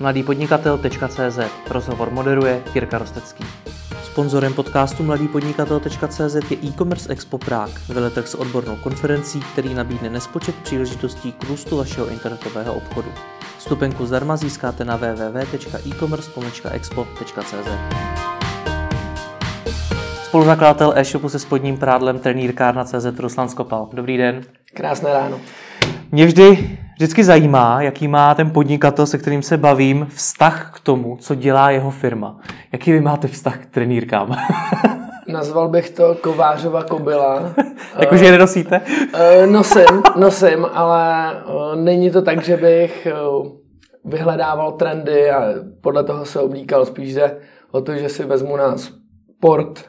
mladýpodnikatel.cz Rozhovor moderuje Jirka Rostecký. Sponzorem podcastu mladýpodnikatel.cz je e-commerce Expo Prague, veletrh s odbornou konferencí, který nabídne nespočet příležitostí k růstu vašeho internetového obchodu. Stupenku zdarma získáte na www.e-commerce-expo.cz Spoluzakladatel e-shopu se spodním prádlem trenýrkárna.cz Ruslan Skopal. Dobrý den. Krásné ráno. Mě vždy vždycky zajímá, jaký má ten podnikatel, se kterým se bavím, vztah k tomu, co dělá jeho firma. Jaký vy máte vztah k trenýrkám? Nazval bych to kovářova kobila. Jakože je nenosíte? Eh, nosím, nosím, ale eh, není to tak, že bych eh, vyhledával trendy a podle toho se oblíkal. Spíš jde o to, že si vezmu na sport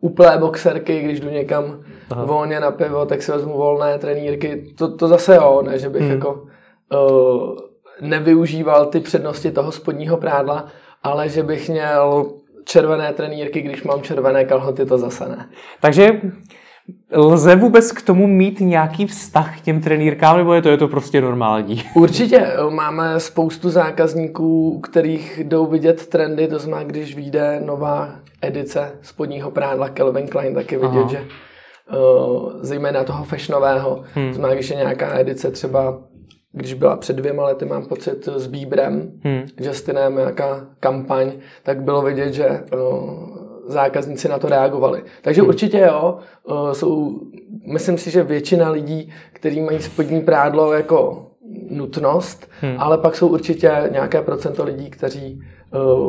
úplné boxerky, když jdu někam Aha. volně na pivo, tak si vezmu volné trenírky. To, to zase jo, ne, že bych hmm. jako uh, nevyužíval ty přednosti toho spodního prádla, ale že bych měl červené trenírky, když mám červené kalhoty, to zase ne. Takže lze vůbec k tomu mít nějaký vztah k těm trenýrkám, nebo je to, je to prostě normální? Určitě. Máme spoustu zákazníků, kterých jdou vidět trendy, to znamená, když vyjde nová edice spodního prádla Calvin Klein, tak je vidět, Aha. že zejména toho fashionového, hmm. znamená, když je nějaká edice třeba když byla před dvěma lety, mám pocit, s Bíbrem, hmm. Justinem, nějaká kampaň, tak bylo vidět, že uh, zákazníci na to reagovali. Takže hmm. určitě jo, uh, jsou, myslím si, že většina lidí, kteří mají spodní prádlo jako nutnost, hmm. ale pak jsou určitě nějaké procento lidí, kteří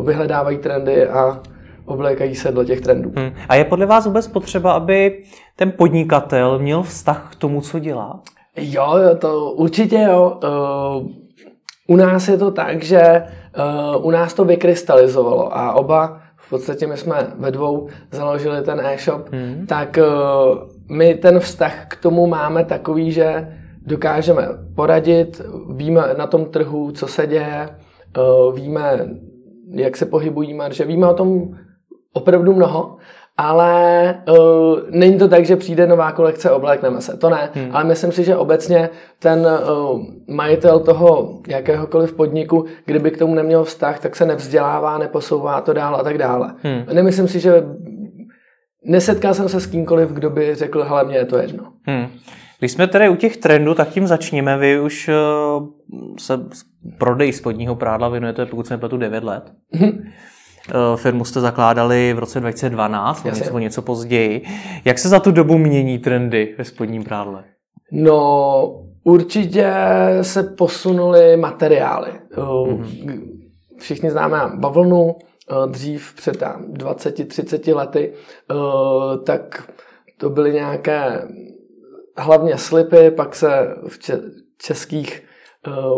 vyhledávají trendy a oblékají se dle těch trendů. Hmm. A je podle vás vůbec potřeba, aby ten podnikatel měl vztah k tomu, co dělá? Jo, to určitě jo. U nás je to tak, že uh, u nás to vykrystalizovalo a oba, v podstatě my jsme ve dvou založili ten e-shop, hmm. tak uh, my ten vztah k tomu máme takový, že dokážeme poradit, víme na tom trhu, co se děje, víme, jak se pohybují marže, víme o tom opravdu mnoho, ale uh, není to tak, že přijde nová kolekce, oblékneme se. To ne, hmm. ale myslím si, že obecně ten uh, majitel toho jakéhokoliv podniku, kdyby k tomu neměl vztah, tak se nevzdělává, neposouvá to dál a tak dále. Hmm. Nemyslím si, že nesetkal jsem se s kýmkoliv, kdo by řekl, hele, mně je to jedno. Hmm. Když jsme tedy u těch trendů, tak tím začněme. Vy už uh, se prodej spodního prádla věnujete, pokud se nepletu, 9 let. Hmm. Eh, firmu jste zakládali v roce 2012, něco, něco později. Jak se za tu dobu mění trendy ve spodním prádle? No, určitě se posunuly materiály. Mm-hmm. Všichni známe bavlnu, eh, dřív před 20-30 lety, tak to byly nějaké hlavně slipy, pak se v českých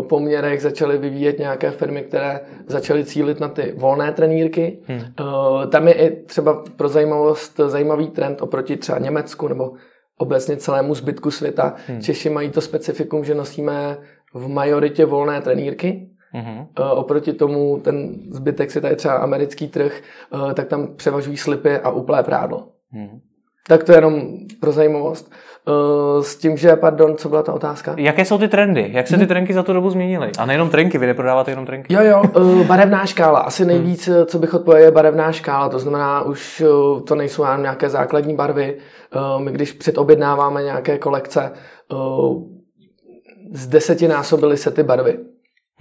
poměrech začaly vyvíjet nějaké firmy, které začaly cílit na ty volné trenírky. Hmm. Eh, tam je i třeba pro zajímavost zajímavý trend oproti třeba Německu nebo obecně celému zbytku světa. Hmm. Češi mají to specifikum, že nosíme v majoritě volné trenírky. Mm-hmm. Oproti tomu ten zbytek světa je třeba americký trh, tak tam převažují slipy a úplné prádlo. Mm-hmm. Tak to je jenom pro zajímavost. Uh, s tím, že, pardon, co byla ta otázka? Jaké jsou ty trendy? Jak se ty mhm. trenky za tu dobu změnily? A nejenom trenky, vy neprodáváte jenom trenky. Jo, jo, uh, barevná škála. Asi nejvíc, hmm. co bych odpověděl, je barevná škála. To znamená, už to nejsou jenom nějaké základní barvy. My když předobjednáváme nějaké kolekce, z deseti násobily se ty barvy.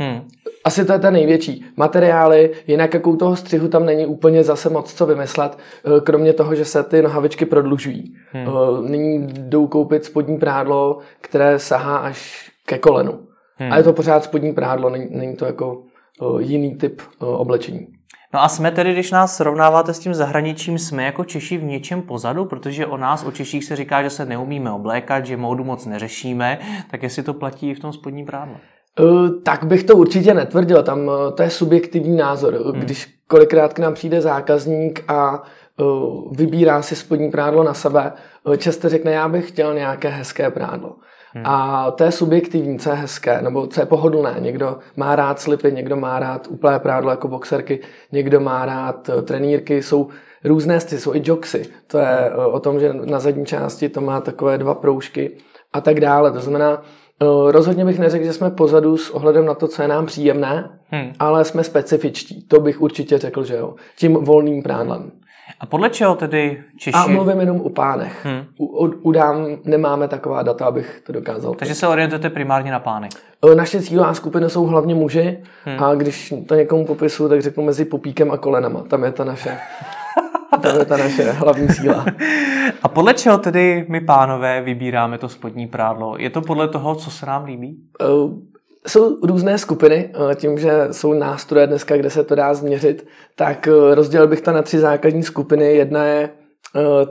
Hmm. Asi to je ten největší. Materiály, jinak jako u toho střihu tam není úplně zase moc co vymyslet, eh, kromě toho, že se ty nohavičky prodlužují. Hmm. Eh, nyní jdou koupit spodní prádlo, které sahá až ke kolenu. Hmm. A je to pořád spodní prádlo, není, není to jako eh, jiný typ oblečení. No a jsme tedy, když nás srovnáváte s tím zahraničím, jsme jako Češi v něčem pozadu, protože o nás, o Češích se říká, že se neumíme oblékat, že módu moc neřešíme, tak jestli to platí i v tom spodním prádle. Eh, tak bych to určitě netvrdil, tam eh, to je subjektivní názor. Hmm. Když kolikrát k nám přijde zákazník a eh, vybírá si spodní prádlo na sebe, často řekne, já bych chtěl nějaké hezké prádlo. Hmm. A to je subjektivní, co je hezké, nebo co je pohodlné. Někdo má rád slipy, někdo má rád úplné prádlo jako boxerky, někdo má rád trenýrky, jsou různé styly, jsou i joxy. To je o tom, že na zadní části to má takové dva proužky a tak dále. To znamená, rozhodně bych neřekl, že jsme pozadu s ohledem na to, co je nám příjemné, hmm. ale jsme specifičtí. To bych určitě řekl, že jo. Tím volným prádlem. A podle čeho tedy Češi... A mluvím jenom u pánech. Hmm. U, u, u dám nemáme taková data, abych to dokázal. Takže se orientujete primárně na pány. Naše cílová skupina jsou hlavně muži hmm. a když to někomu popisu, tak řeknu mezi popíkem a kolenama. Tam je ta naše to je ta naše hlavní síla. A podle čeho tedy my pánové vybíráme to spodní prádlo? Je to podle toho, co se nám líbí? Uh, jsou různé skupiny, uh, tím, že jsou nástroje dneska, kde se to dá změřit, tak uh, rozdělil bych to na tři základní skupiny. Jedna je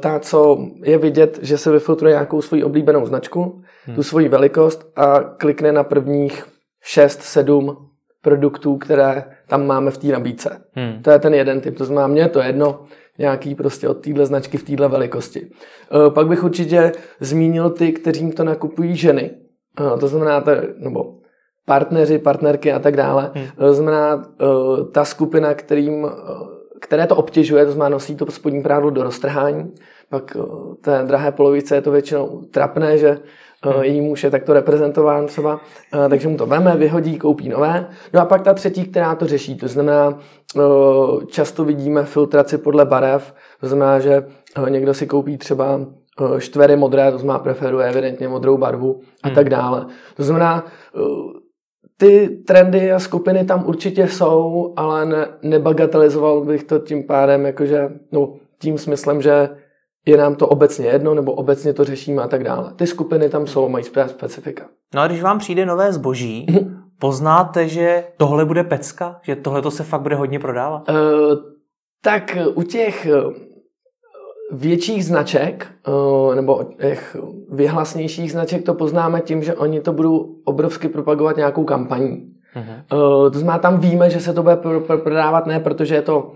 ta, co je vidět, že se vyfiltruje nějakou svoji oblíbenou značku, hmm. tu svoji velikost a klikne na prvních 6-7 produktů, které tam máme v té nabídce. Hmm. To je ten jeden typ. To znamená, mně je to jedno, nějaký prostě od téhle značky v téhle velikosti. Eh, pak bych určitě zmínil ty, kterým to nakupují ženy. Eh, to znamená, to, nebo partneři, partnerky a tak dále. Hmm. To znamená, eh, ta skupina, kterým, které to obtěžuje, to znamená nosí to spodní prádlo do roztrhání, pak té drahé polovice je to většinou trapné, že. Její muž je takto reprezentován třeba, takže mu to veme, vyhodí, koupí nové. No a pak ta třetí, která to řeší, to znamená, často vidíme filtraci podle barev, to znamená, že někdo si koupí třeba štvery modré, to znamená preferuje evidentně modrou barvu a hmm. tak dále. To znamená, ty trendy a skupiny tam určitě jsou, ale ne, nebagatelizoval bych to tím pádem, jakože, no, tím smyslem, že je nám to obecně jedno, nebo obecně to řešíme a tak dále. Ty skupiny tam jsou, mají specifika. No a když vám přijde nové zboží, poznáte, že tohle bude pecka? Že tohle to se fakt bude hodně prodávat? Uh, tak u těch eh, větších značek, nebo těch vyhlasnějších značek to poznáme tím, že oni to budou obrovsky propagovat nějakou kampaní. Uh-huh. Uh, to znamená, tam víme, že se to bude prodávat ne, protože je to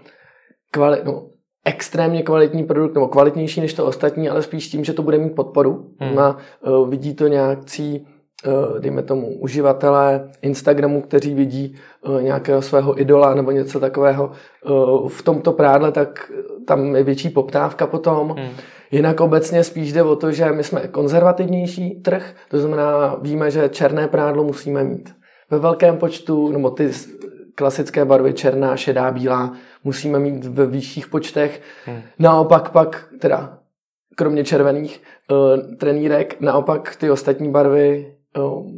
kvali- no, extrémně kvalitní produkt, nebo kvalitnější než to ostatní, ale spíš tím, že to bude mít podporu. Hmm. A uh, vidí to nějakcí, uh, dejme tomu, uživatelé Instagramu, kteří vidí uh, nějakého svého idola nebo něco takového uh, v tomto prádle, tak tam je větší poptávka potom. Hmm. Jinak obecně spíš jde o to, že my jsme konzervativnější trh, to znamená, víme, že černé prádlo musíme mít. Ve velkém počtu, nebo ty klasické barvy černá, šedá, bílá, musíme mít ve vyšších počtech. Hmm. Naopak pak, teda kromě červených uh, trenírek, naopak ty ostatní barvy uh,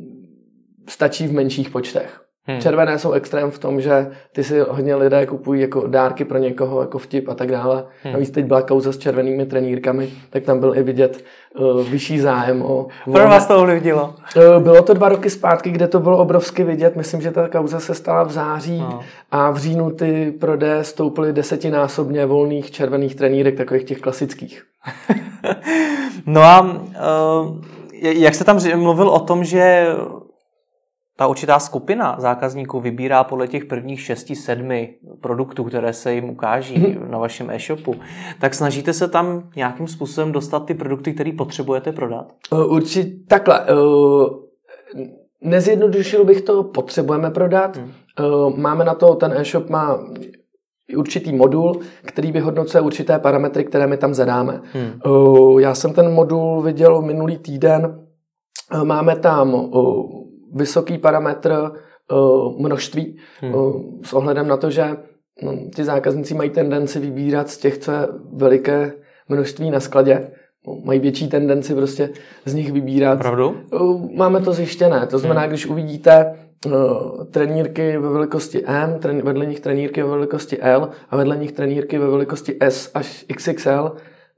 stačí v menších počtech. Hmm. Červené jsou extrém v tom, že ty si hodně lidé kupují jako dárky pro někoho, jako vtip a tak dále. Hmm. Navíc teď byla kauza s červenými trenýrkami, tak tam byl i vidět uh, vyšší zájem o... Pro vás to ovlivnilo? Uh, bylo to dva roky zpátky, kde to bylo obrovsky vidět. Myslím, že ta kauza se stala v září no. a v říjnu ty prodeje stoupily desetinásobně volných červených trenýrek, takových těch klasických. no a uh, jak se tam mluvil o tom, že ta určitá skupina zákazníků vybírá podle těch prvních šesti, sedmi produktů, které se jim ukáží mm-hmm. na vašem e-shopu, tak snažíte se tam nějakým způsobem dostat ty produkty, které potřebujete prodat? Určitě takhle. Uh, nezjednodušil bych to, potřebujeme prodat. Hmm. Uh, máme na to, ten e-shop má určitý modul, který vyhodnocuje určité parametry, které my tam zadáme. Hmm. Uh, já jsem ten modul viděl minulý týden. Máme tam vysoký parametr uh, množství hmm. uh, s ohledem na to, že no, ti zákazníci mají tendenci vybírat z těch, co je veliké množství na skladě. Mají větší tendenci prostě z nich vybírat. Pravdu? Uh, máme to zjištěné. To znamená, hmm. když uvidíte uh, trenírky ve velikosti M, tren, vedle nich trenírky ve velikosti L a vedle nich trenírky ve velikosti S až XXL,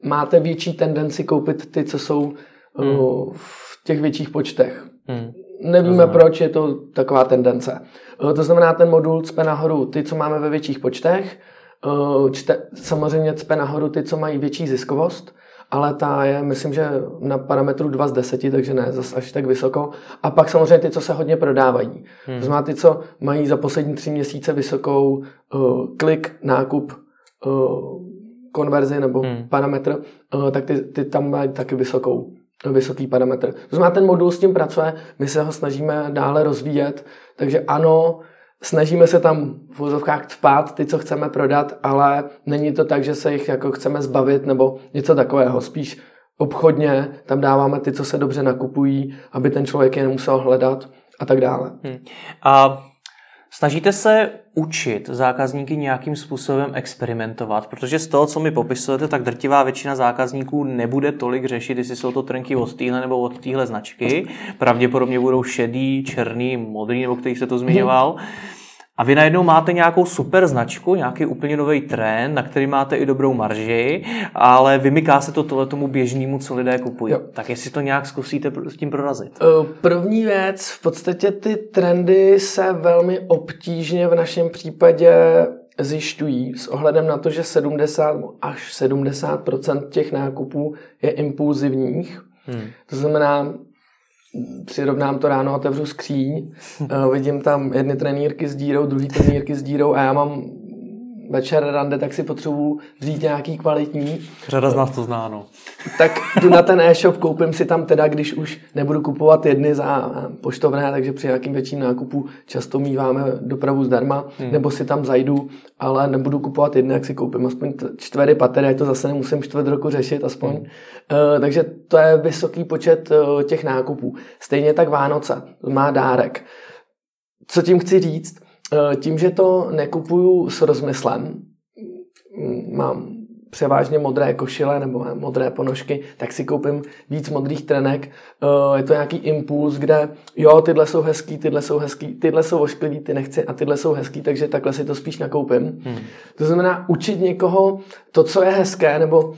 máte větší tendenci koupit ty, co jsou hmm. v těch větších počtech. Hmm. Nevíme, proč je to taková tendence. Eh, to znamená, ten modul cpe nahoru ty, co máme ve větších počtech, eh, čte, samozřejmě cpe nahoru ty, co mají větší ziskovost, ale ta je, myslím, že na parametru 2 z 10, takže ne zase až tak vysoko. A pak samozřejmě ty, co se hodně prodávají. Hmm. To znamená ty, co mají za poslední tři měsíce vysokou uh, klik, nákup, uh, konverzi nebo hmm. parametr, uh, tak ty, ty tam mají taky vysokou vysoký parametr. To znamená, ten modul s tím pracuje, my se ho snažíme dále rozvíjet, takže ano, snažíme se tam v vozovkách spát ty, co chceme prodat, ale není to tak, že se jich jako chceme zbavit nebo něco takového. Spíš obchodně tam dáváme ty, co se dobře nakupují, aby ten člověk je nemusel hledat a tak dále. Hmm. A snažíte se učit zákazníky nějakým způsobem experimentovat, protože z toho, co mi popisujete, tak drtivá většina zákazníků nebude tolik řešit, jestli jsou to trenky od téhle nebo od téhle značky. Pravděpodobně budou šedý, černý, modrý, nebo který se to zmiňoval. Hmm a vy najednou máte nějakou super značku, nějaký úplně nový trend, na který máte i dobrou marži, ale vymyká se to tohle tomu běžnému, co lidé kupují. Jo. Tak jestli to nějak zkusíte s tím prorazit. Eh, první věc, v podstatě ty trendy se velmi obtížně v našem případě zjišťují s ohledem na to, že 70 až 70% těch nákupů je impulzivních. Hmm. To znamená, přirovnám to ráno, otevřu skříň, uh, vidím tam jedny trenýrky s dírou, druhý trenýrky s dírou a já mám večer rande, tak si potřebuju vzít nějaký kvalitní. Řada z nás to zná, no. Tak jdu na ten e-shop, koupím si tam teda, když už nebudu kupovat jedny za poštovné, takže při nějakým větším nákupu často míváme dopravu zdarma, hmm. nebo si tam zajdu, ale nebudu kupovat jedny, jak si koupím aspoň čtvery patery, to zase nemusím čtvrt roku řešit aspoň. Hmm. Uh, takže to je vysoký počet uh, těch nákupů. Stejně tak Vánoce, má dárek. Co tím chci říct? Eh, tím, že to nekupuju s rozmyslem, mám převážně modré košile nebo modré ponožky, tak si koupím víc modrých trenek. Eh, je to nějaký impuls, kde jo, tyhle jsou hezký, tyhle jsou hezký, tyhle jsou ošklivý, ty nechci a tyhle jsou hezký, takže takhle si to spíš nakoupím. Hmm. To znamená učit někoho to, co je hezké, nebo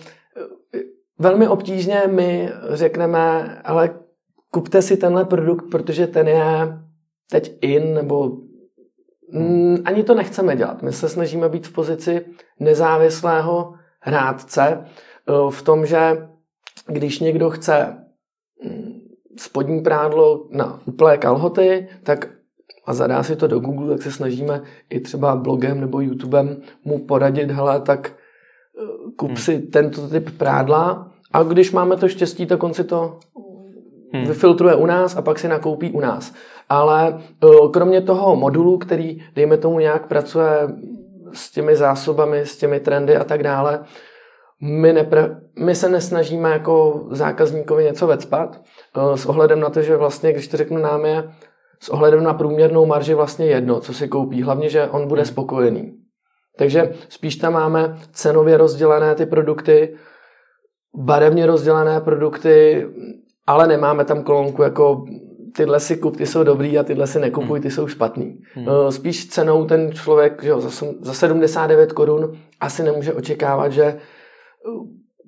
eh, velmi obtížně my řekneme, ale kupte si tenhle produkt, protože ten je teď in, nebo Mm, ani to nechceme dělat. My se snažíme být v pozici nezávislého hrádce eh, v tom, že když někdo chce mm, spodní prádlo na uplé kalhoty, tak a zadá si to do Google, tak se snažíme i třeba blogem nebo YouTubem mu poradit, hele, tak eh, kup hmm. si tento typ prádla a když máme to štěstí, tak on si to hmm. vyfiltruje u nás a pak si nakoupí u nás. Ale e, kromě toho modulu, který, dejme tomu, nějak pracuje s těmi zásobami, s těmi trendy a tak dále, my, nepr- my se nesnažíme jako zákazníkovi něco vecpat e, s ohledem na to, že vlastně, když to řeknu nám je, s ohledem na průměrnou marži vlastně jedno, co si koupí, hlavně, že on bude hmm. spokojený. Takže spíš tam máme cenově rozdělené ty produkty, barevně rozdělené produkty, ale nemáme tam kolonku jako tyhle si kup, ty jsou dobrý a tyhle si nekupuj, hmm. ty jsou špatný. Hmm. Eh, spíš cenou ten člověk že jo, za, za 79 korun asi nemůže očekávat, že eh,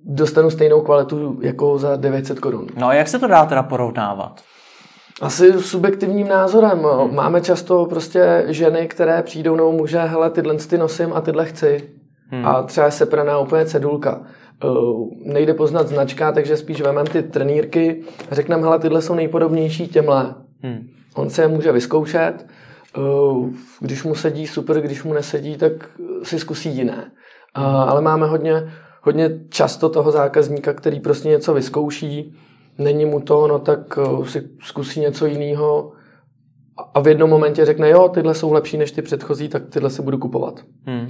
dostanu stejnou kvalitu jako za 900 korun. No a jak se to dá teda porovnávat? Asi subjektivním názorem. Hmm. Máme často prostě ženy, které přijdou nebo muže, hele, tyhle ty nosím a tyhle chci. Hmm. A třeba se praná úplně cedulka. Uh, nejde poznat značka, takže spíš vememe ty trenýrky a řekneme, hele, tyhle jsou nejpodobnější těmhle. Hmm. On se je může vyzkoušet, uh, když mu sedí super, když mu nesedí, tak si zkusí jiné. Uh, ale máme hodně, hodně často toho zákazníka, který prostě něco vyzkouší, není mu to, no tak si zkusí něco jiného a v jednom momentě řekne, jo, tyhle jsou lepší než ty předchozí, tak tyhle si budu kupovat. Hmm.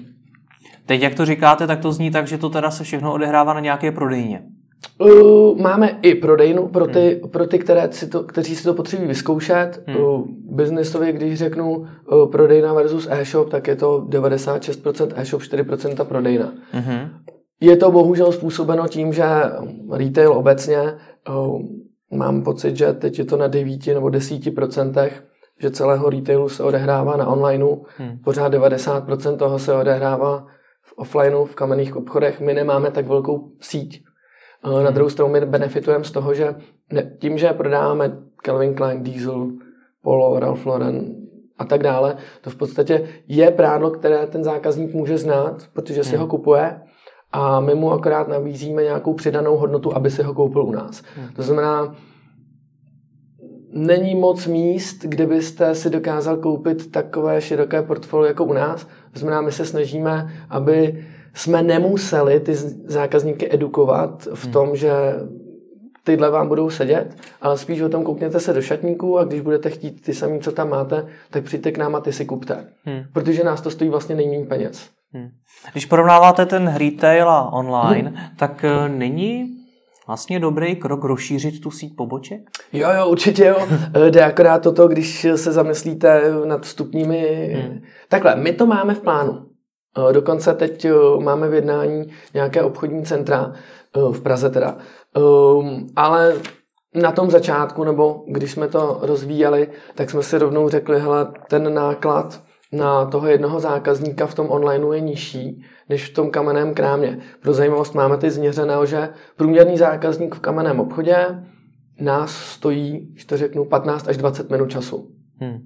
Teď, jak to říkáte, tak to zní tak, že to teda se všechno odehrává na nějaké prodejně. Uh, máme i prodejnu pro ty, hmm. pro ty které si to, kteří si to potřebují vyzkoušet. Hmm. Uh, biznesově, když řeknu uh, prodejna versus e-shop, tak je to 96% e-shop, 4% prodejna. Hmm. Je to bohužel způsobeno tím, že retail obecně, uh, mám pocit, že teď je to na 9 nebo 10%, že celého retailu se odehrává na onlineu, hmm. pořád 90% toho se odehrává v offlineu, v kamenných obchodech, my nemáme tak velkou síť. Na druhou stranu my benefitujeme z toho, že tím, že prodáváme Calvin Klein, Diesel, Polo, Ralph Lauren a tak dále, to v podstatě je prádlo, které ten zákazník může znát, protože si hmm. ho kupuje a my mu akorát nabízíme nějakou přidanou hodnotu, aby si ho koupil u nás. Hmm. To znamená, není moc míst, kde byste si dokázal koupit takové široké portfolio jako u nás. To znamená, my se snažíme, aby jsme nemuseli ty zákazníky edukovat v tom, hmm. že tyhle vám budou sedět, ale spíš o tom koukněte se do šatníků a když budete chtít ty samý, co tam máte, tak přijďte k nám a ty si kupte. Hmm. Protože nás to stojí vlastně nejméně peněz. Hmm. Když porovnáváte ten retail a online, hmm. tak uh, není vlastně dobrý krok rozšířit tu síť poboček? Jo, jo, určitě jo. Jde akorát toto, když se zamyslíte nad vstupními... Hmm. Takhle, my to máme v plánu. Dokonce teď máme v jednání nějaké obchodní centra v Praze teda. Ehm, ale na tom začátku, nebo když jsme to rozvíjeli, tak jsme si rovnou řekli, hele, ten náklad na toho jednoho zákazníka v tom onlineu je nižší než v tom kamenném krámě. Pro zajímavost máme ty změřené, že průměrný zákazník v kamenném obchodě nás stojí, když to řeknu, 15 až 20 minut času. Hmm.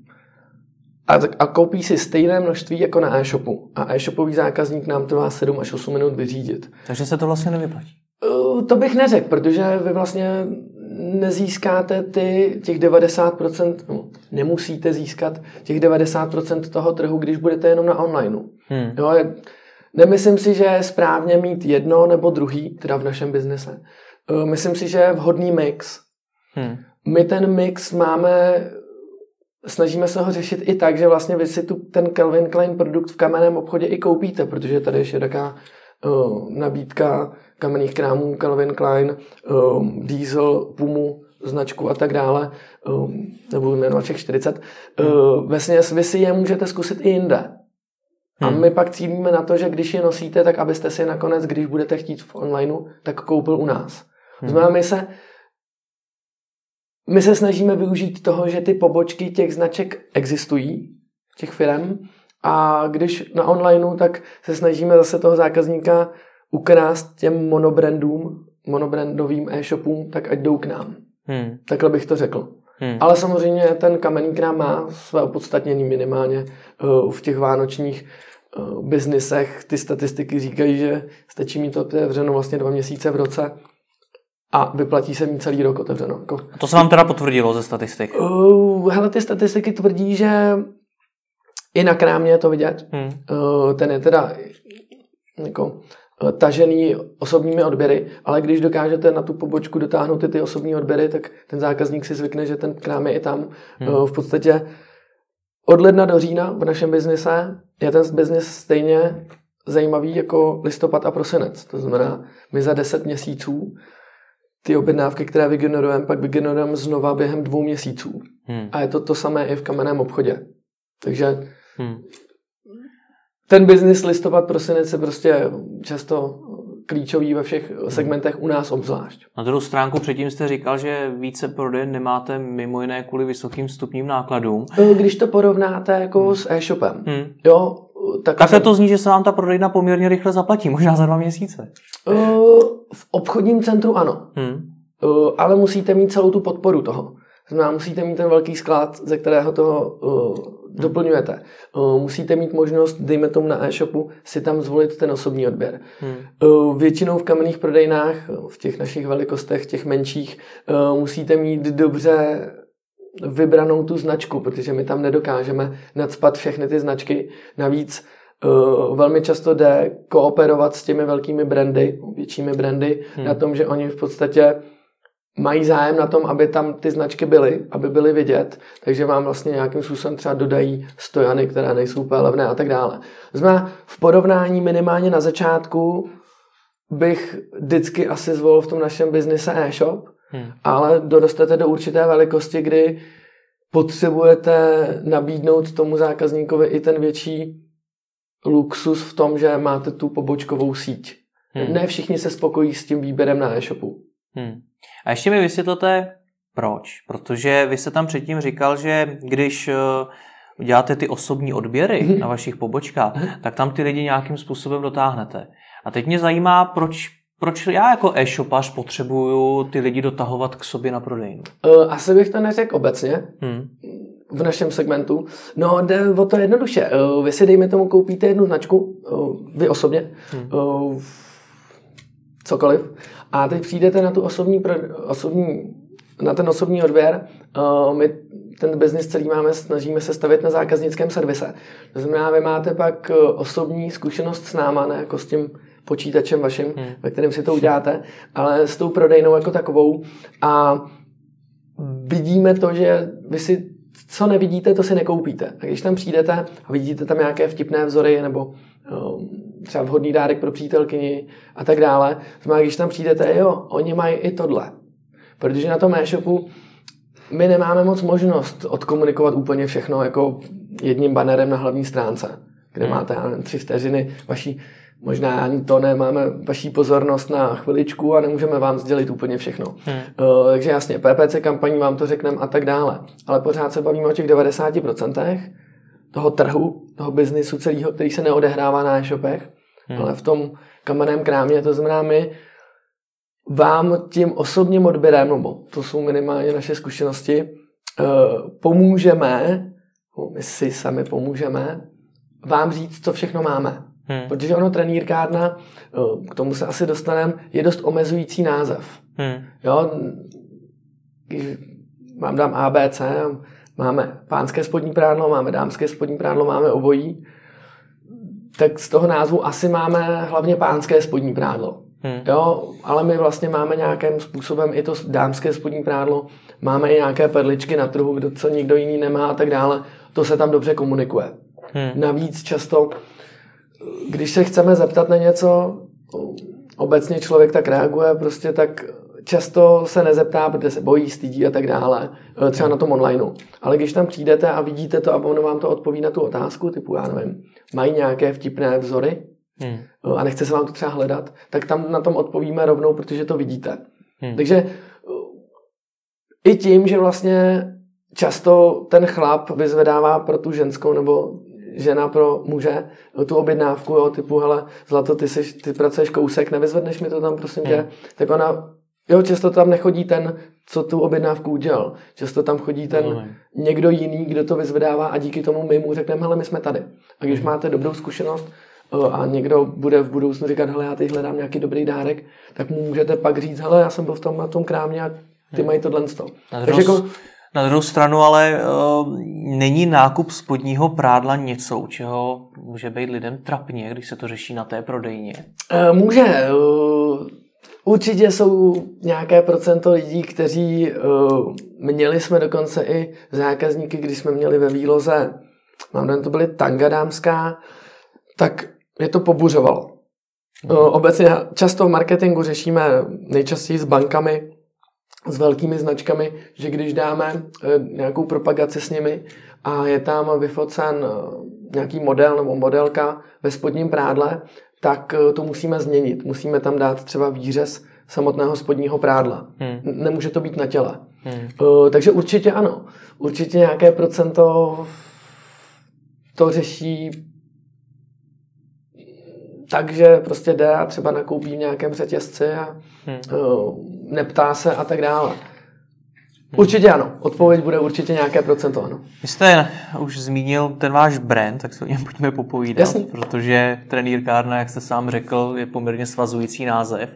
A, a koupí si stejné množství jako na e-shopu. A e-shopový zákazník nám trvá 7 až 8 minut vyřídit. Takže se to vlastně nevyplatí. Uh, to bych neřekl, protože vy vlastně nezískáte ty těch 90%, no, nemusíte získat těch 90% toho trhu, když budete jenom na onlineu. Hmm. Jo, nemyslím si, že je správně mít jedno nebo druhý, teda v našem biznise. Uh, myslím si, že je vhodný mix. Hmm. My ten mix máme snažíme se ho řešit i tak, že vlastně vy si tu, ten Calvin Klein produkt v kamenném obchodě i koupíte, protože tady je taká uh, nabídka kamenných krámů Calvin Klein, um, Diesel, Pumu, značku a tak dále, um, nebudu jmenovat všech 40. Hmm. Uh, vlastně vy si je můžete zkusit i jinde. A hmm. my pak cílíme na to, že když je nosíte, tak abyste si je nakonec, když budete chtít v onlineu, tak koupil u nás. Hmm. Znamená, my se my se snažíme využít toho, že ty pobočky těch značek existují, těch firm, a když na onlineu, tak se snažíme zase toho zákazníka ukrást těm monobrandům, monobrandovým e-shopům, tak ať jdou k nám. Hmm. Takhle bych to řekl. Hmm. Ale samozřejmě ten kamenný krám má své opodstatnění minimálně uh, v těch vánočních uh, biznisech. Ty statistiky říkají, že stačí mít to otevřeno vlastně dva měsíce v roce a vyplatí se mít celý rok otevřeno. Jako... A to se vám teda potvrdilo ze statistik? Uh, hele, ty statistiky tvrdí, že i na krámě je to vidět. Hmm. Uh, ten je teda jako Eh, tažený osobními odběry, ale když dokážete na tu pobočku dotáhnout ty, ty osobní odběry, tak ten zákazník si zvykne, že ten krám je i tam. Hmm. Eh, v podstatě od ledna do října v našem biznise je ten biznis stejně zajímavý jako listopad a prosinec. To znamená, my za 10 měsíců ty objednávky, které vygenerujeme, pak vygenerujeme znova během dvou měsíců. Hmm. A je to to samé i v kamenném obchodě. Takže hmm ten biznis listopad, prosinec je prostě často klíčový ve všech segmentech u nás obzvlášť. Na druhou stránku předtím jste říkal, že více prodejen nemáte mimo jiné kvůli vysokým stupním nákladům. E, když to porovnáte jako hmm. s e-shopem, hmm. jo, tak Takhle to zní, že se vám ta prodejna poměrně rychle zaplatí, možná za dva měsíce. E, v obchodním centru ano, hmm. E, ale musíte mít celou tu podporu toho. Znamená, musíte mít ten velký sklad, ze kterého to doplňujete. Musíte mít možnost, dejme tomu na e-shopu, si tam zvolit ten osobní odběr. Hmm. Většinou v kamenných prodejnách, v těch našich velikostech, těch menších, musíte mít dobře vybranou tu značku, protože my tam nedokážeme nadspat všechny ty značky. Navíc velmi často jde kooperovat s těmi velkými brandy, většími brandy, hmm. na tom, že oni v podstatě mají zájem na tom, aby tam ty značky byly, aby byly vidět, takže vám vlastně nějakým způsobem třeba dodají stojany, které nejsou úplně levné a tak dále. Znamená, v porovnání minimálně na začátku bych vždycky asi zvolil v tom našem biznise e-shop, hmm. ale dorostete do určité velikosti, kdy potřebujete nabídnout tomu zákazníkovi i ten větší luxus v tom, že máte tu pobočkovou síť. Hmm. Ne všichni se spokojí s tím výběrem na e-shopu. Hmm. A ještě mi vysvětlete, proč. Protože vy jste tam předtím říkal, že když eh, děláte ty osobní odběry mhm. na vašich pobočkách, tak tam ty lidi nějakým způsobem dotáhnete. A teď mě zajímá, proč proč já jako e-shopař potřebuju ty lidi dotahovat k sobě na prodejnu? Uh, asi bych to neřekl obecně. Hmm. V našem segmentu. No, jde o to jednoduše. Uh, vy si, dejme tomu, koupíte jednu značku, vy osobně, hmm. cokoliv, a teď přijdete na tu osobní, osobní na ten osobní odběr. Uh, my ten biznis celý máme, snažíme se stavit na zákaznickém servise. To znamená, vy máte pak uh, osobní zkušenost s náma, ne jako s tím počítačem vaším, hmm. ve kterém si to uděláte, ale s tou prodejnou jako takovou. A vidíme to, že vy si co nevidíte, to si nekoupíte. A když tam přijdete a vidíte tam nějaké vtipné vzory nebo um, třeba vhodný dárek pro přítelkyni a tak dále. Znamená, když tam přijdete, jo, oni mají i tohle. Protože na tom e-shopu my nemáme moc možnost odkomunikovat úplně všechno jako jedním banerem na hlavní stránce, kde hmm. máte nevím, tři vteřiny vaší možná ani to ne, máme vaší pozornost na chviličku a nemůžeme vám sdělit úplně všechno. Hmm. Uh, takže jasně, PPC kampaní vám to řekneme a tak dále. Ale pořád se bavíme o těch 90% toho trhu, toho biznisu celého, který se neodehrává na e-shopech, hmm. ale v tom kamenném krámě, to znamená my vám tím osobním odběrem, nebo to jsou minimálně naše zkušenosti, uh, pomůžeme, my si sami pomůžeme, vám říct, co všechno máme. Hmm. Protože ono trenýrkárna, k tomu se asi dostaneme, je dost omezující název. Hmm. Jo, když vám dám ABC, máme pánské spodní prádlo, máme dámské spodní prádlo, máme obojí, tak z toho názvu asi máme hlavně pánské spodní prádlo. Hmm. Jo, ale my vlastně máme nějakým způsobem i to dámské spodní prádlo, máme i nějaké perličky na trhu, kdo co nikdo jiný nemá a tak dále. To se tam dobře komunikuje. Hmm. Navíc často když se chceme zeptat na něco, obecně člověk tak reaguje, prostě tak často se nezeptá, protože se bojí, stydí a tak dále, e, třeba na tom onlineu. Ale když tam přijdete a vidíte to a ono vám to odpoví na tu otázku, typu, já nevím, mají nějaké vtipné vzory hmm. E, a nechce se vám to třeba hledat, tak tam na tom odpovíme rovnou, protože to vidíte. Hmm. Takže e, i tím, že vlastně často ten chlap vyzvedává pro tu ženskou nebo žena pro muže tu objednávku, jo, typu, hele, Zlato, ty, jsi, ty pracuješ kousek, nevyzvedneš mi to tam, prosím tě, hmm. tak ona, jo, často tam nechodí ten, co tu objednávku udělal. Často tam chodí ten no, někdo jiný, kdo to vyzvedává a díky tomu my mu řekneme, hele, my jsme tady. A když hmm. máte dobrou zkušenost, a někdo bude v budoucnu říkat, hele, já teď hledám nějaký dobrý dárek, tak mu můžete pak říct, hele, já jsem byl v tom na tom krámě a ty hmm. mají tohle. Takže jako, na druhou stranu ale uh, není nákup spodního prádla něco, čeho může být lidem trapně, když se to řeší na té prodejně? Uh, může. Uh, určitě jsou nějaké procento lidí, kteří uh, měli jsme dokonce i zákazníky, když jsme měli ve výloze, mám to byly tanga dámská, tak je to pobuřovalo. Uh, obecně často v marketingu řešíme nejčastěji s bankami, s velkými značkami, že když dáme eh, nějakou propagaci s nimi a je tam vyfocen eh, nějaký model nebo modelka ve spodním prádle, tak eh, to musíme změnit. Musíme tam dát třeba výřez samotného spodního prádla. Hmm. Nemůže to být na těle. Hmm. Takže určitě ano. Určitě nějaké procento to řeší takže prostě jde a třeba nakoupí v nějakém řetězci a hmm. uh, neptá se a tak dále. Hmm. Určitě ano. Odpověď bude určitě nějaké procento ano. Vy jste už zmínil ten váš brand, tak se o něm pojďme popovídat, Jasný. protože trenýrkárna, jak jste sám řekl, je poměrně svazující název.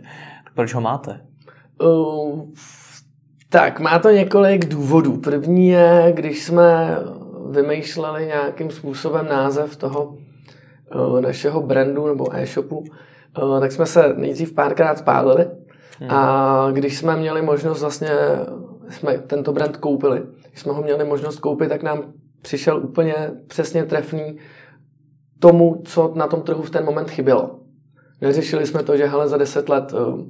Proč ho máte? Uh, tak, má to několik důvodů. První je, když jsme vymýšleli nějakým způsobem název toho uh, našeho brandu nebo e-shopu, uh, tak jsme se nejdřív párkrát spálili hmm. a když jsme měli možnost vlastně, jsme tento brand koupili, když jsme ho měli možnost koupit, tak nám přišel úplně přesně trefný tomu, co na tom trhu v ten moment chybělo. Neřešili jsme to, že hele, za deset let uh,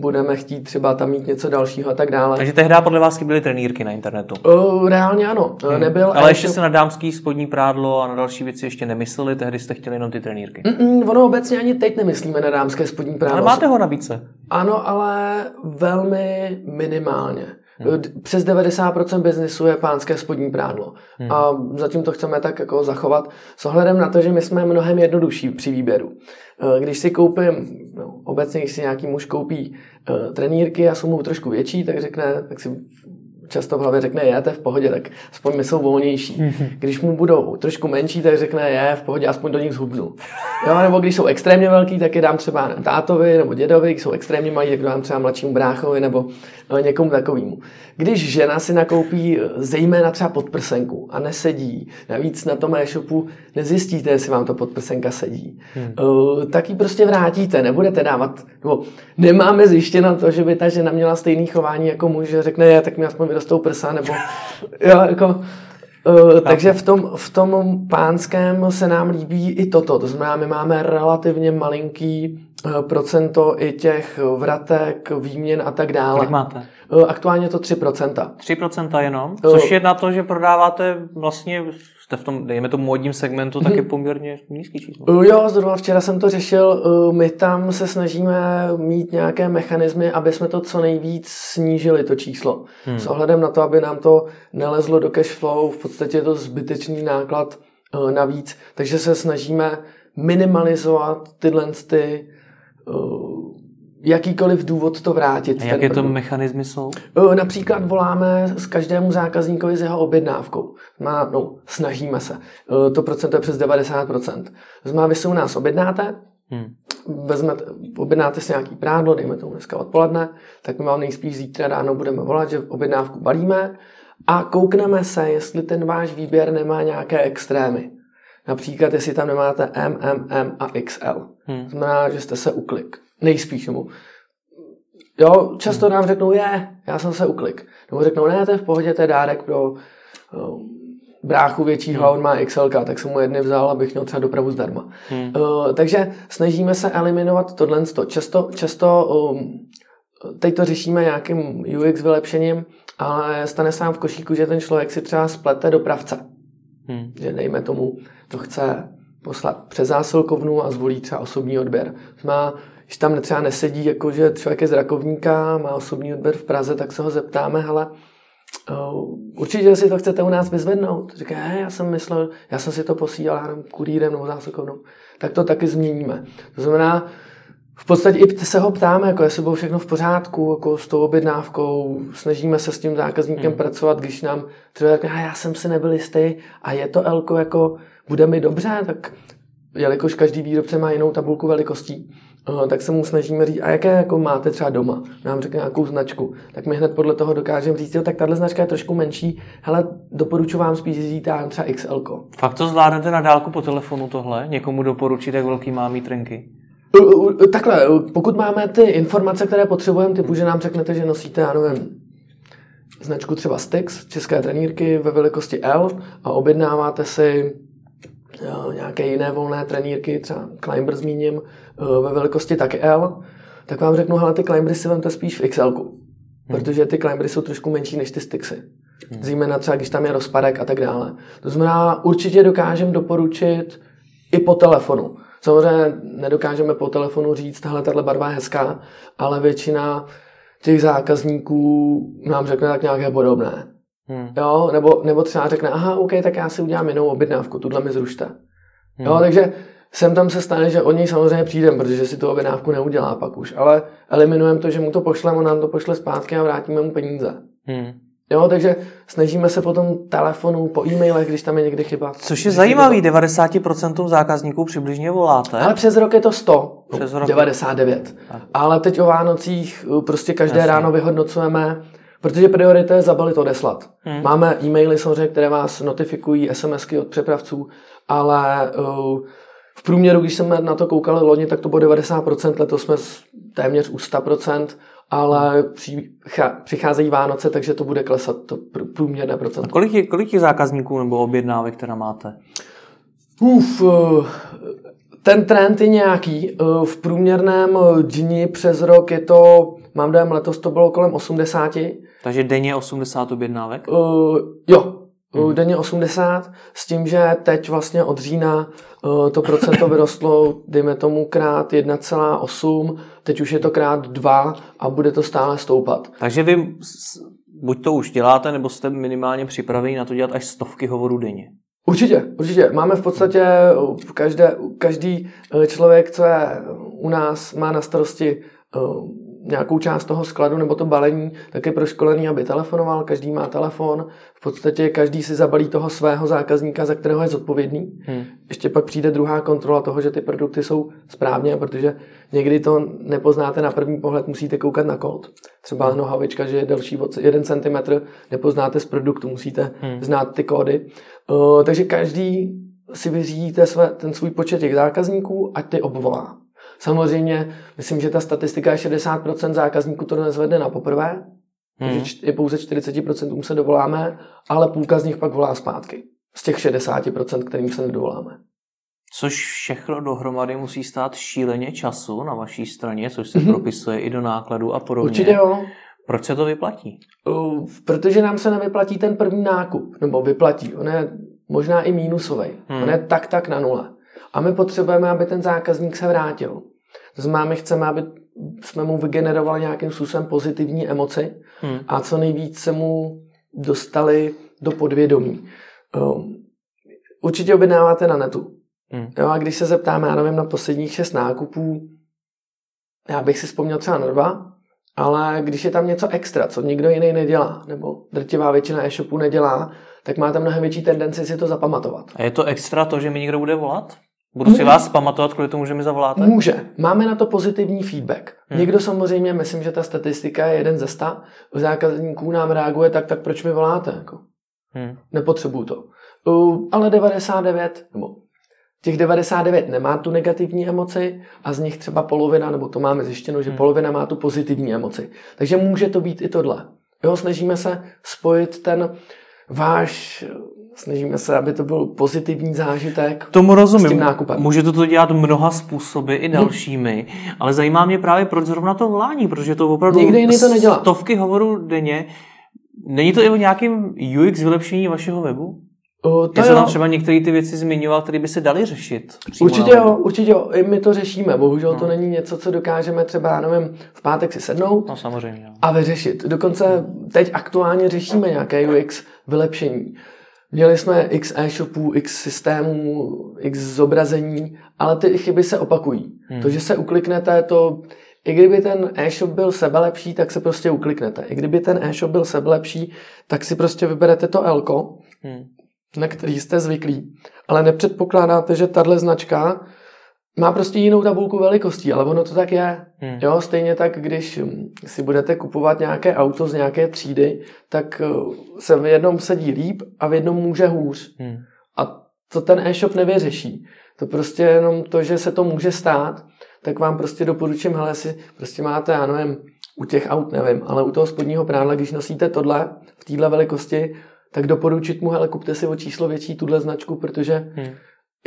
budeme chtít třeba tam mít něco dalšího a tak dále. Takže tehdy podle vás chyběly trenýrky na internetu? Uh, reálně ano. Hmm. Nebyl Ale ještě se na dámský spodní prádlo a na další věci ještě nemysleli, tehdy jste chtěli jenom ty trenýrky. Mm-mm, ono obecně ani teď nemyslíme na dámské spodní prádlo. Ale máte ho na více. Ano, ale velmi minimálně. Hmm. Přes 90% biznisu je pánské spodní prádlo. Hmm. A zatím to chceme tak jako zachovat s ohledem na to, že my jsme mnohem jednodušší při výběru. Eh, když si koupím, no, obecně když si nějaký muž koupí uh, trenýrky a jsou mu trošku větší, tak řekne, tak si často v hlavě řekne, je, to je v pohodě, tak aspoň my jsou volnější. Mhm. Když mu budou trošku menší, tak řekne, je, v pohodě, aspoň do nich zhubnu. Jo, nebo když jsou extrémně velký, tak je dám třeba nevím, tátovi nebo dědovi, když jsou extrémně malí, tak dám třeba mladšímu bráchovi nebo no, někomu takovému. Když žena si nakoupí eh, zejména třeba podprsenku a nesedí, navíc na tom e-shopu nezjistíte, jestli vám to podprsenka sedí, hmm. uh, tak ji prostě vrátíte, nebudete dávat, nebo nemáme zjištěno to, že by ta žena měla stejný chování jako muž, že řekne, je, tak mi aspoň vyrostou prsa, nebo jo, jako, Uh, takže v tom, v tom pánském se nám líbí i toto. To znamená, my máme relativně malinký uh, procento i těch vratek, výměn a tak dále. Kolik máte? Uh, aktuálně to 3%. 3% jenom? Což je na to, že prodáváte vlastně jste v tom, dejme tomu modním segmentu, tak je mhm. poměrně nízký číslo. Jo, zrovna včera jsem to řešil. My tam se snažíme mít nějaké mechanismy, aby jsme to co nejvíc snížili, to číslo. Hmm. S ohledem na to, aby nám to nelezlo do cash flow, v podstatě je to zbytečný náklad navíc, takže se snažíme minimalizovat tyhle ty jakýkoliv důvod to vrátit. A jaké to mechanismy jsou? Například voláme s každému zákazníkovi s jeho objednávkou. Má, no, snažíme se. To procento je přes 90%. Znamená, vy se u nás objednáte, hmm. vezmete, objednáte si nějaký prádlo, dejme tomu dneska odpoledne, tak my vám nejspíš zítra ráno budeme volat, že objednávku balíme a koukneme se, jestli ten váš výběr nemá nějaké extrémy. Například, jestli tam nemáte M, M, M a XL. Hmm. Znamená, že jste se uklik. Nejspíš, nebo Jo, často nám řeknou, je, já jsem se uklik. Nebo řeknou, ne, to je v pohodě, to je dárek pro uh, bráchu většího, hmm. on má XL, tak jsem mu jedny vzal, abych měl třeba dopravu zdarma. Hmm. Uh, takže snažíme se eliminovat tohle. Často, často um, teď to řešíme nějakým UX vylepšením, ale stane se nám v košíku, že ten člověk si třeba splete dopravce. Hmm. Že dejme tomu, to chce poslat přes zásilkovnu a zvolí třeba osobní odběr. Má když tam třeba nesedí, jako že člověk je z Rakovníka, má osobní odběr v Praze, tak se ho zeptáme, hele, uh, určitě si to chcete u nás vyzvednout. Říká, hej, já jsem myslel, já jsem si to posílal kurýrem nebo zásokovnou. Tak to taky změníme. To znamená, v podstatě i se ho ptáme, jako jestli bylo všechno v pořádku, jako s tou objednávkou, snažíme se s tím zákazníkem hmm. pracovat, když nám třeba řekne, já jsem si nebyl jistý a je to Elko, jako bude mi dobře, tak jelikož každý výrobce má jinou tabulku velikostí, tak se mu snažíme říct, a jaké jako máte třeba doma, nám řekne nějakou značku, tak my hned podle toho dokážeme říct, jo, tak tahle značka je trošku menší, hele, doporučuji vám spíš říct třeba XL. Fakt to zvládnete na dálku po telefonu tohle? Někomu doporučit, jak velký má mít trenky? Takhle, pokud máme ty informace, které potřebujeme, typu, že nám řeknete, že nosíte, já nevím, značku třeba Stix, české trenírky ve velikosti L a objednáváte si jo, nějaké jiné volné trenírky, třeba Climber zmíním, Eh, ve velikosti taky L, tak vám řeknu, hele, ty climbery si vemte spíš v XL, hmm. protože ty climbery jsou trošku menší než ty Stixy. Hmm. Zejména třeba, když tam je rozpadek a tak dále. To znamená, určitě dokážeme doporučit i po telefonu. Samozřejmě nedokážeme po telefonu říct, tahle tahle barva je hezká, ale většina těch zákazníků nám řekne tak nějaké podobné. Hmm. Jo, nebo, nebo třeba řekne, aha, OK, tak já si udělám jinou objednávku, tuhle mi zrušte. Hmm. Jo, takže sem tam se stane, že o něj samozřejmě přijdem, protože si tu objednávku neudělá pak už, ale eliminujeme to, že mu to pošleme, on nám to pošle zpátky a vrátíme mu peníze. Hmm. Jo, takže snažíme se po tom telefonu, po e-mailech, když tam je někdy chyba. Což je zajímavý, 90% zákazníků přibližně voláte. Ale přes rok je to 100, přes rok 99. Tak. Ale teď o Vánocích uh, prostě každé Jasně. ráno vyhodnocujeme, protože priorita je zabalit odeslat. Hmm. Máme e-maily samozřejmě, které vás notifikují, SMSky od přepravců, ale uh, v průměru, když jsme na to koukali loni, tak to bylo 90%, letos jsme téměř u 100%, ale přicházejí Vánoce, takže to bude klesat to průměrné procento. A kolik, je, kolik je zákazníků nebo objednávek, které máte? Uf, eh, ten trend je nějaký. Eh, v průměrném dni přes rok je to, mám dojem, letos to bylo kolem 80. Takže denně 80 objednávek? Uh, jo, hmm. denně 80, s tím, že teď vlastně od října uh, to procento vyrostlo, dejme tomu krát 1,8, teď už je to krát 2 a bude to stále stoupat. Takže vy buď to už děláte, nebo jste minimálně připraveni na to dělat až stovky hovorů denně. Určitě, určitě. Máme v podstatě každé, každý eh, člověk, co je u nás, má na starosti nějakou část toho skladu nebo to balení, tak je proškolený, aby telefonoval, každý má telefon, podstatě každý si zabalí toho svého zákazníka, za kterého je zodpovědný. Hmm. Ještě pak přijde druhá kontrola toho, že ty produkty jsou správně, protože někdy to nepoznáte na první pohled, musíte koukat na kód. Třeba hmm. nohavička, že je delší o 1 cm, nepoznáte z produktu, musíte hmm. znát ty kódy. Uh, takže každý si vyřídíte své, ten svůj počet těch zákazníků, ať ty obvolá. Samozřejmě, myslím, že ta statistika je 60% zákazníků to nezvedne na poprvé, Hmm. Takže je pouze 40% se dovoláme, ale půlka z nich pak volá zpátky. Z těch 60%, kterým se nedovoláme. Což všechno dohromady musí stát šíleně času na vaší straně, což se propisuje i do nákladu a podobně. Určitě jo. Proč se to vyplatí? Uh, protože nám se nevyplatí ten první nákup, nebo vyplatí. On je možná i mínusový. Hmm. On je tak tak na nule. A my potřebujeme, aby ten zákazník se vrátil. To znamená, my chceme, aby jsme mu vygenerovali nějakým způsobem pozitivní emoci hmm. a co nejvíc se mu dostali do podvědomí. Um, určitě objednáváte na netu. Hmm. Jo, a když se zeptáme, já nevím, na posledních šest nákupů, já bych si vzpomněl třeba na dva, ale když je tam něco extra, co nikdo jiný nedělá, nebo drtivá většina e-shopů nedělá, tak máte mnohem větší tendenci si to zapamatovat. A je to extra to, že mi někdo bude volat? Budu si vás pamatovat kvůli tomu, že mi zavoláte? Může. Máme na to pozitivní feedback. Hmm. Někdo samozřejmě, myslím, že ta statistika je jeden ze sta, zákazníků nám reaguje tak, tak proč mi voláte? Jako. Hmm. Nepotřebuju to. Uh, ale 99, nebo těch 99 nemá tu negativní emoci a z nich třeba polovina, nebo to máme zjištěno, že hmm. polovina má tu pozitivní emoci. Takže může to být i tohle. Jo, snažíme se spojit ten váš snažíme se, aby to byl pozitivní zážitek Tomu rozumím. s tím nákupem. Můžete to dělat mnoha způsoby i dalšími, hmm. ale zajímá mě právě proč zrovna to volání, protože to opravdu Nikdy jiný to nedělá. stovky hovorů denně. Není to i o nějakým UX vylepšení vašeho webu? O, to Já jsem tam třeba některé ty věci zmiňoval, které by se daly řešit. Určitě jo, určitě jo. I my to řešíme. Bohužel no. to není něco, co dokážeme třeba, já nevím, v pátek si sednout no, samozřejmě, a vyřešit. Dokonce teď aktuálně řešíme nějaké UX vylepšení. Měli jsme x e-shopů, x systémů, x zobrazení, ale ty chyby se opakují. Hmm. To, že se ukliknete, to i kdyby ten e-shop byl sebelepší, tak se prostě ukliknete. I kdyby ten e-shop byl sebelepší, tak si prostě vyberete to Elko, hmm. na který jste zvyklí. Ale nepředpokládáte, že tahle značka má prostě jinou tabulku velikostí, ale ono to tak je. Hmm. Jo, stejně tak, když hm, si budete kupovat nějaké auto z nějaké třídy, tak eh, se v jednom sedí líp a v jednom může hůř. Hmm. A to ten e-shop nevyřeší. To prostě jenom to, že se to může stát, tak vám prostě doporučím, hele, si prostě máte, já nevím, u těch aut nevím, ale u toho spodního prádla, když nosíte tohle v téhle velikosti, tak doporučit mu, hele, kupte si o číslo větší tuhle značku, protože hmm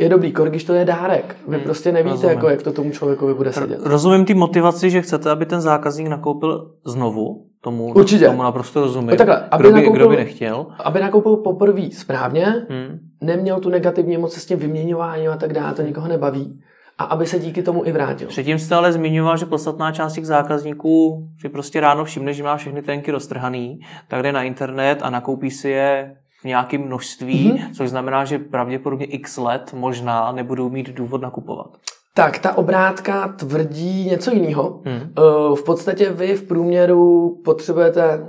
je dobrý, kor, když to je dárek. Vy hmm, prostě nevíte, jako, jak to tomu člověkovi bude sedět. Rozumím ty motivaci, že chcete, aby ten zákazník nakoupil znovu. Tomu, Určitě. tomu naprosto rozumím. No takhle, aby kdo, by, nakoupil, kdo by nechtěl. Aby nakoupil poprvé správně, hmm. neměl tu negativní emoce s tím vyměňováním a tak dále, to nikoho nebaví. A aby se díky tomu i vrátil. Předtím jste ale zmiňoval, že podstatná část těch zákazníků si prostě ráno všimne, že má všechny tenky roztrhaný, tak jde na internet a nakoupí si je v nějakém množství, mm-hmm. což znamená, že pravděpodobně x let možná nebudou mít důvod nakupovat. Tak ta obrátka tvrdí něco jiného. Hmm. V podstatě vy v průměru potřebujete,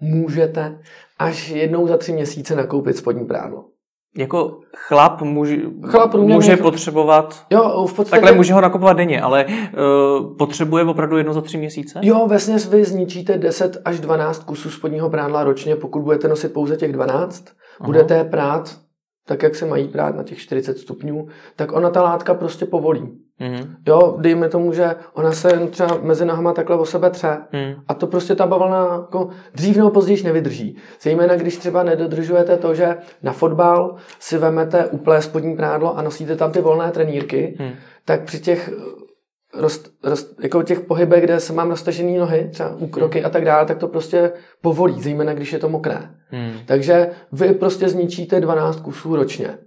můžete až jednou za tři měsíce nakoupit spodní prádlo. Jako chlap, muž, chlap může potřebovat, jo, v podstatě, takhle může ho nakupovat denně, ale uh, potřebuje opravdu jedno za tři měsíce? Jo, vesně vy zničíte 10 až 12 kusů spodního prádla ročně, pokud budete nosit pouze těch 12. Aha. Budete prát tak, jak se mají prát na těch 40 stupňů, tak ona ta látka prostě povolí. Mm. Jo, dejme tomu, že ona se třeba mezi nohama takhle o sebe tře mm. a to prostě ta bavlna jako dřív nebo později nevydrží. Zejména když třeba nedodržujete to, že na fotbal si vemete úplné spodní prádlo a nosíte tam ty volné trenírky, mm. tak při těch rost, rost, jako těch pohybech, kde se mám roztažené nohy, třeba úkroky hmm. a tak dále, tak to prostě povolí, zejména když je to mokré. Hmm. Takže vy prostě zničíte 12 kusů ročně.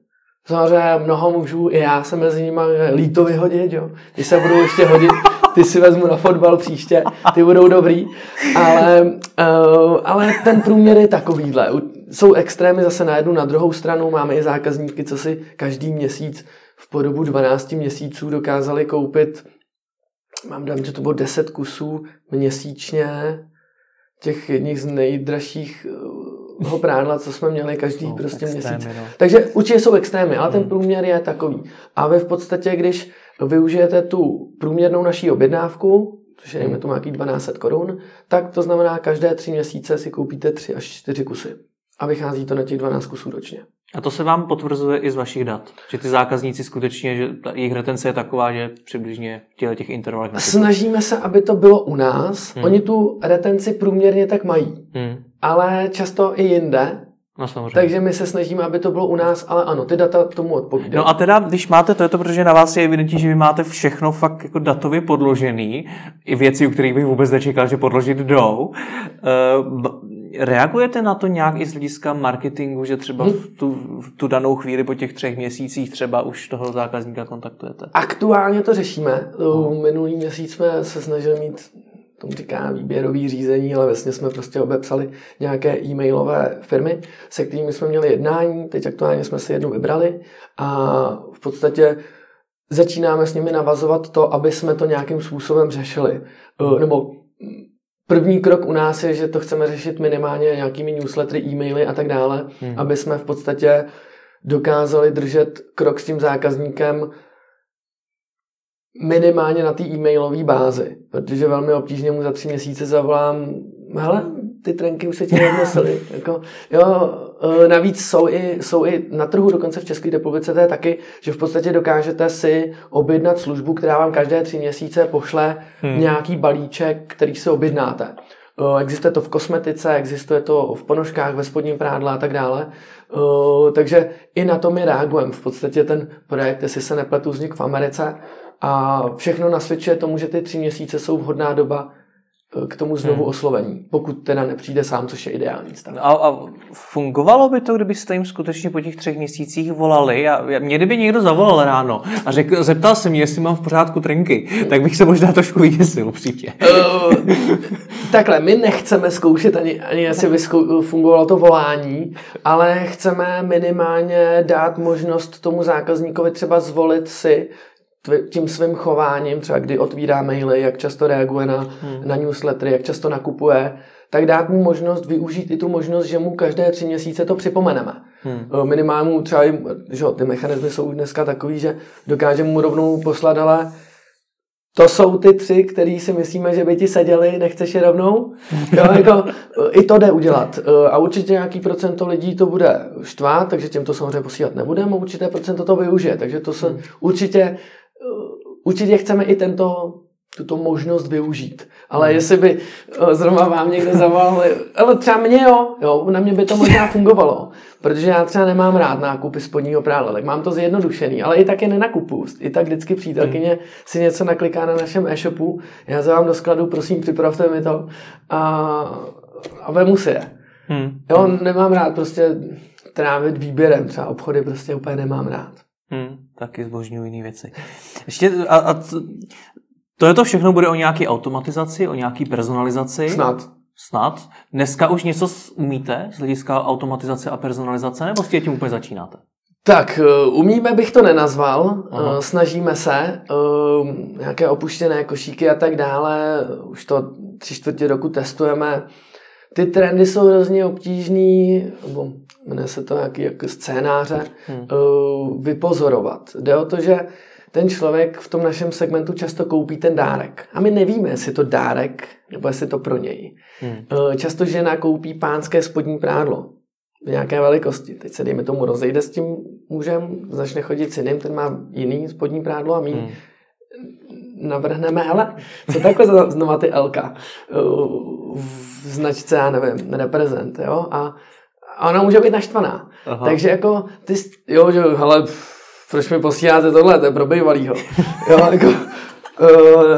Samozřejmě mnoho mužů, i já se mezi nimi líto vyhodit, jo. Ty se budou ještě hodit, ty si vezmu na fotbal příště, ty budou dobrý, ale, uh, ale ten průměr je takovýhle. Jsou extrémy zase na jednu, na druhou stranu, máme i zákazníky, co si každý měsíc v podobu 12 měsíců dokázali koupit mám dám, že to bylo 10 kusů měsíčně těch jedních z nejdražších uh, prádla, co jsme měli každý no, prostě extrémy, měsíc. No. Takže určitě jsou extrémy, ale hmm. ten průměr je takový. A vy v podstatě, když využijete tu průměrnou naší objednávku, což je hmm. to nějaký 12 korun, tak to znamená, každé tři měsíce si koupíte tři až čtyři kusy. A vychází to na těch 12 kusů ročně. A to se vám potvrzuje i z vašich dat, že ty zákazníci skutečně, že jejich retence je taková, že přibližně v těch intervalech. Snažíme se, aby to bylo u nás. Hmm. Oni tu retenci průměrně tak mají, hmm. Ale často i jinde. No, samozřejmě. Takže my se snažíme, aby to bylo u nás, ale ano, ty data tomu odpovídají. No a teda, když máte to, je to, protože na vás je evidentní, že vy máte všechno fakt jako datově podložený, i věci, u kterých bych vůbec nečekal, že podložit jdou. Uh, reagujete na to nějak i z hlediska marketingu, že třeba v tu, v tu danou chvíli po těch třech měsících třeba už toho zákazníka kontaktujete? Aktuálně to řešíme. No. Minulý měsíc jsme se snažili mít tomu říká výběrový řízení, ale vlastně jsme prostě obepsali nějaké e-mailové firmy, se kterými jsme měli jednání, teď aktuálně jsme si jednu vybrali a v podstatě začínáme s nimi navazovat to, aby jsme to nějakým způsobem řešili. Nebo První krok u nás je, že to chceme řešit minimálně nějakými newslettery, e-maily a tak dále, hmm. aby jsme v podstatě dokázali držet krok s tím zákazníkem minimálně na té e-mailové bázi, protože velmi obtížně mu za tři měsíce zavolám, hele, ty trenky už se ti neodnesly. jako, jo, e, navíc jsou i, jsou i na trhu, dokonce v České republice, to je taky, že v podstatě dokážete si objednat službu, která vám každé tři měsíce pošle hmm. nějaký balíček, který si objednáte. E, existuje to v kosmetice, existuje to v ponožkách, ve spodním prádle a tak dále. E, takže i na to my reagujeme. V podstatě ten projekt, jestli se nepletu, vznik v Americe a všechno nasvědčuje tomu, že ty tři měsíce jsou vhodná doba k tomu znovu hmm. oslovení, pokud teda nepřijde sám, což je ideální stav. A, a fungovalo by to, kdybyste jim skutečně po těch třech měsících volali? A mě kdyby někdo zavolal ráno a řekl, zeptal se mě, jestli mám v pořádku trenky, tak bych se možná trošku vyděsil určitě. Uh, takhle, my nechceme zkoušet ani, ani jestli by fungovalo to volání, ale chceme minimálně dát možnost tomu zákazníkovi třeba zvolit si, tím svým chováním, třeba kdy otvírá maily, jak často reaguje na, hmm. na newslettery, jak často nakupuje, tak dát mu možnost využít i tu možnost, že mu každé tři měsíce to připomeneme. Hmm. Minimálně třeba, že ty mechanismy jsou dneska takový, že dokážeme mu rovnou poslat, ale to jsou ty tři, který si myslíme, že by ti seděli, nechceš je rovnou. Jo, jako, I to jde udělat. A určitě nějaký procento lidí to bude štvát, takže těm to samozřejmě posílat nebudeme, určité procento to využije. Takže to se hmm. určitě určitě chceme i tento, tuto možnost využít. Ale hmm. jestli by eh, zrovna vám někdo zavolal, ale třeba mě jo, jo, na mě by to možná fungovalo, protože já třeba nemám rád nákupy spodního prádla, tak mám to zjednodušený, ale i tak je nenakupu. I tak vždycky přítelkyně hmm. si něco nakliká na našem e-shopu, já vám do skladu, prosím, připravte mi to a, a vemu si je. Hmm. Jo, nemám rád prostě trávit výběrem, třeba obchody prostě úplně nemám rád. Hmm, taky zbožňuji jiné věci. Ještě, a, a to je to všechno bude o nějaké automatizaci, o nějaké personalizaci? Snad. Snad. Dneska už něco umíte z hlediska automatizace a personalizace, nebo s tím úplně začínáte? Tak, eh, umíme bych to nenazval, Aha. Eh, snažíme se, eh, nějaké opuštěné košíky a tak dále, už to tři čtvrtě roku testujeme. Ty trendy jsou hrozně obtížný, nebo jmenuje se to jaký jako scénáře, hmm. uh, vypozorovat. Jde o to, že ten člověk v tom našem segmentu často koupí ten dárek. A my nevíme, jestli to dárek, nebo jestli to pro něj. Hmm. Uh, často žena koupí pánské spodní prádlo v nějaké velikosti. Teď se dejme tomu rozejde s tím mužem, začne chodit s jiným, ten má jiný spodní prádlo a my hmm. navrhneme, hele, co takhle znova ty Lka uh, v značce, já nevím, reprezent, jo, a a ona může být naštvaná. Aha. Takže jako ty, jo, že hele, proč mi posíláte tohle, to je pro bejvalýho. jo, jako, uh,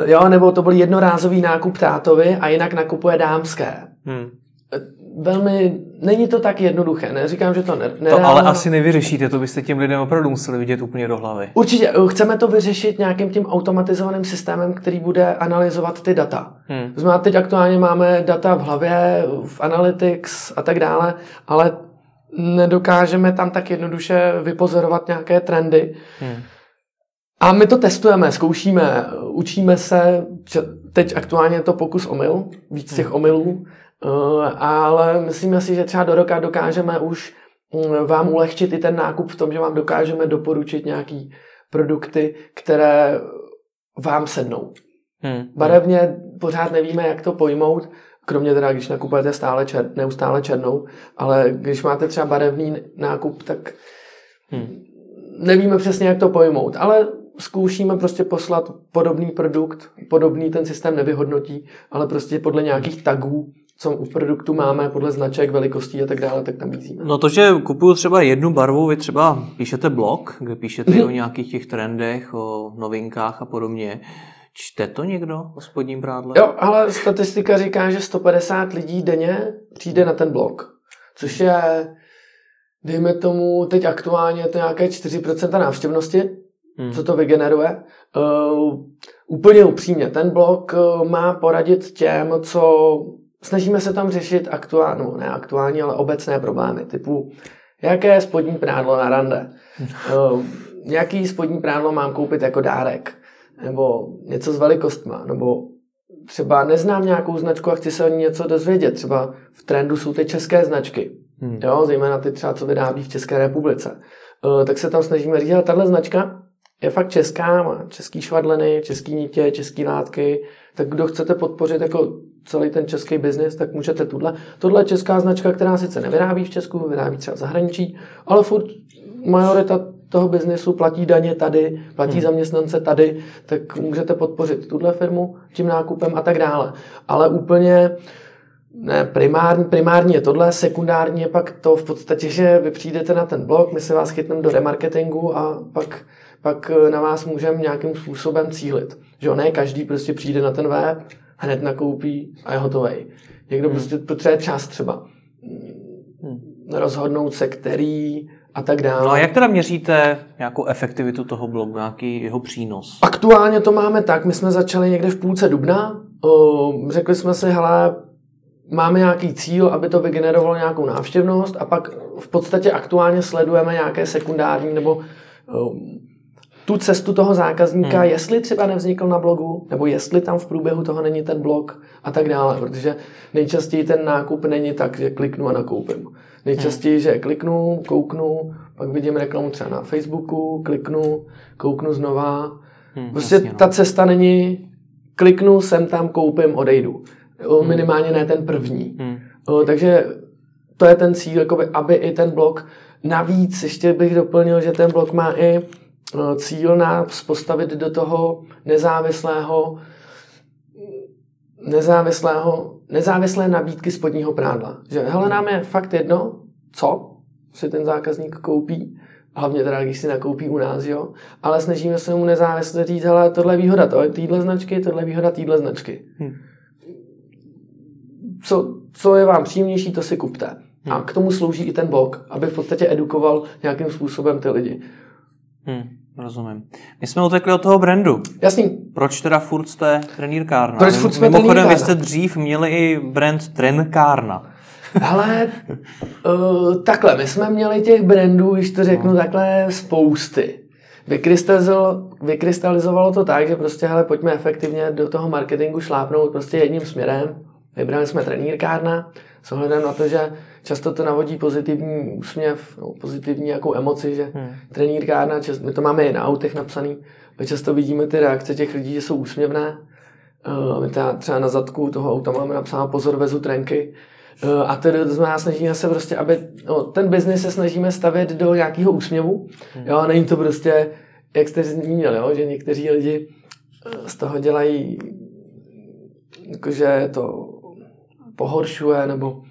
jo, nebo to byl jednorázový nákup tátovi a jinak nakupuje dámské. Hmm velmi, není to tak jednoduché, neříkám, že to ne, To ale asi nevyřešíte, to byste těm lidem opravdu museli vidět úplně do hlavy. Určitě, eh, chceme to vyřešit nějakým tím automatizovaným systémem, který bude analyzovat ty data. Hmm. Znamená, teď aktuálně máme data v hlavě, v Analytics a tak dále, ale nedokážeme tam tak jednoduše vypozorovat nějaké trendy. Hmm. A my to testujeme, zkoušíme, učíme se, teď aktuálně je to pokus omyl, víc těch hmm. omylů, ale myslíme si, že třeba do roka dokážeme už mm, vám ulehčit i ten nákup v tom, že vám dokážeme doporučit nějaký produkty, které vám sednou. Hmm. Barevně pořád nevíme, jak to pojmout. kromě teda, když nakupujete stále čer, neustále černou, ale když máte třeba barevný nákup, tak hmm. nevíme přesně, jak to pojmout, ale zkoušíme prostě poslat podobný produkt, podobný ten systém nevyhodnotí, ale prostě podle nějakých tagů, co u produktu máme, podle značek, velikostí a tak dále, tak tam vízíme. No to, že kupuju třeba jednu barvu, vy třeba píšete blog, kde píšete o nějakých těch trendech, o novinkách a podobně, Čte to někdo o spodním prádle? Jo, ale statistika říká, že 150 lidí denně přijde na ten blog, což je, dejme tomu, teď aktuálně je to nějaké 4% návštěvnosti, hmm. co to vygeneruje. Uh, úplně upřímně, ten blog uh, má poradit těm, co snažíme se tam řešit aktuální, no ne aktuální, ale obecné problémy, typu jaké spodní prádlo na rande, uh, jaký spodní prádlo mám koupit jako dárek, nebo něco s velikostma, nebo třeba neznám nějakou značku a chci se o ní něco dozvědět. Třeba v trendu jsou ty české značky, hmm. jo, zejména ty třeba, co vyrábí v České republice. Uh, tak se tam snažíme říct, ale tahle značka je fakt česká, má český švadleny, český nitě, český látky, tak kdo chcete podpořit jako celý ten český biznis, tak můžete tuhle. Tohle je česká značka, která sice nevyrábí v Česku, vyrábí třeba v zahraničí, ale furt majorita toho biznesu platí daně tady, platí hmm. zaměstnance tady, tak můžete podpořit tuhle firmu tím nákupem a tak dále. Ale úplně ne, primární, primární je tohle, sekundární je pak to v podstatě, že vy přijdete na ten blog, my se vás chytneme do remarketingu a pak, pak na vás můžeme nějakým způsobem cílit. Že ne každý prostě přijde na ten web, hned nakoupí a je hotový. Někdo hmm. prostě potřebuje čas třeba. Hmm. Rozhodnout se, který a tak dále. No a jak teda měříte nějakou efektivitu toho blogu, nějaký jeho přínos? Aktuálně to máme tak, my jsme začali někde v půlce dubna, řekli jsme si, hele, máme nějaký cíl, aby to vygenerovalo nějakou návštěvnost a pak v podstatě aktuálně sledujeme nějaké sekundární nebo tu cestu toho zákazníka, hmm. jestli třeba nevznikl na blogu, nebo jestli tam v průběhu toho není ten blog a tak dále, protože nejčastěji ten nákup není tak, že kliknu a nakoupím. Nejčastěji, že kliknu, kouknu, pak vidím reklamu třeba na Facebooku, kliknu, kouknu znova. Hmm, prostě jasně, no. ta cesta není kliknu, sem tam, koupím, odejdu. Hmm. Minimálně ne ten první. Hmm. Takže to je ten cíl, jakoby, aby i ten blog Navíc ještě bych doplnil, že ten blog má i cíl nás postavit do toho nezávislého nezávislého, nezávislé nabídky spodního prádla. Že hele, nám je fakt jedno, co si ten zákazník koupí, hlavně teda, když si nakoupí u nás, jo, ale snažíme se mu nezávisle říct, hele, tohle je výhoda to, týhle značky, tohle je výhoda týhle značky. Hmm. Co, co je vám příjemnější, to si kupte. Hmm. A k tomu slouží i ten blog, aby v podstatě edukoval nějakým způsobem ty lidi. Hmm. Rozumím. My jsme utekli od toho brandu. Jasný. Proč teda furt jste trenýrkárna? Proč furt jsme Mimochodem, vy jste dřív měli i brand Trenkárna. Ale uh, takhle, my jsme měli těch brandů, když to řeknu no. takhle, spousty. Vykrystalizovalo, vykrystalizovalo to tak, že prostě, hele, pojďme efektivně do toho marketingu šlápnout prostě jedním směrem. Vybrali jsme trenýrkárna s ohledem na to, že často to navodí pozitivní úsměv, no, pozitivní nějakou emoci, že hmm. trenýrkárna, čas, my to máme i na autech napsaný, my často vidíme ty reakce těch lidí, že jsou úsměvné. Uh, my teda třeba na zadku toho auta máme napsáno pozor, vezu trenky. Uh, a tedy to znamená, snažíme se prostě, aby no, ten biznis se snažíme stavět do nějakého úsměvu. Hmm. Jo, není to prostě, jak jste zmínil, jo, že někteří lidi eh, z toho dělají jakože to pohoršuje, nebo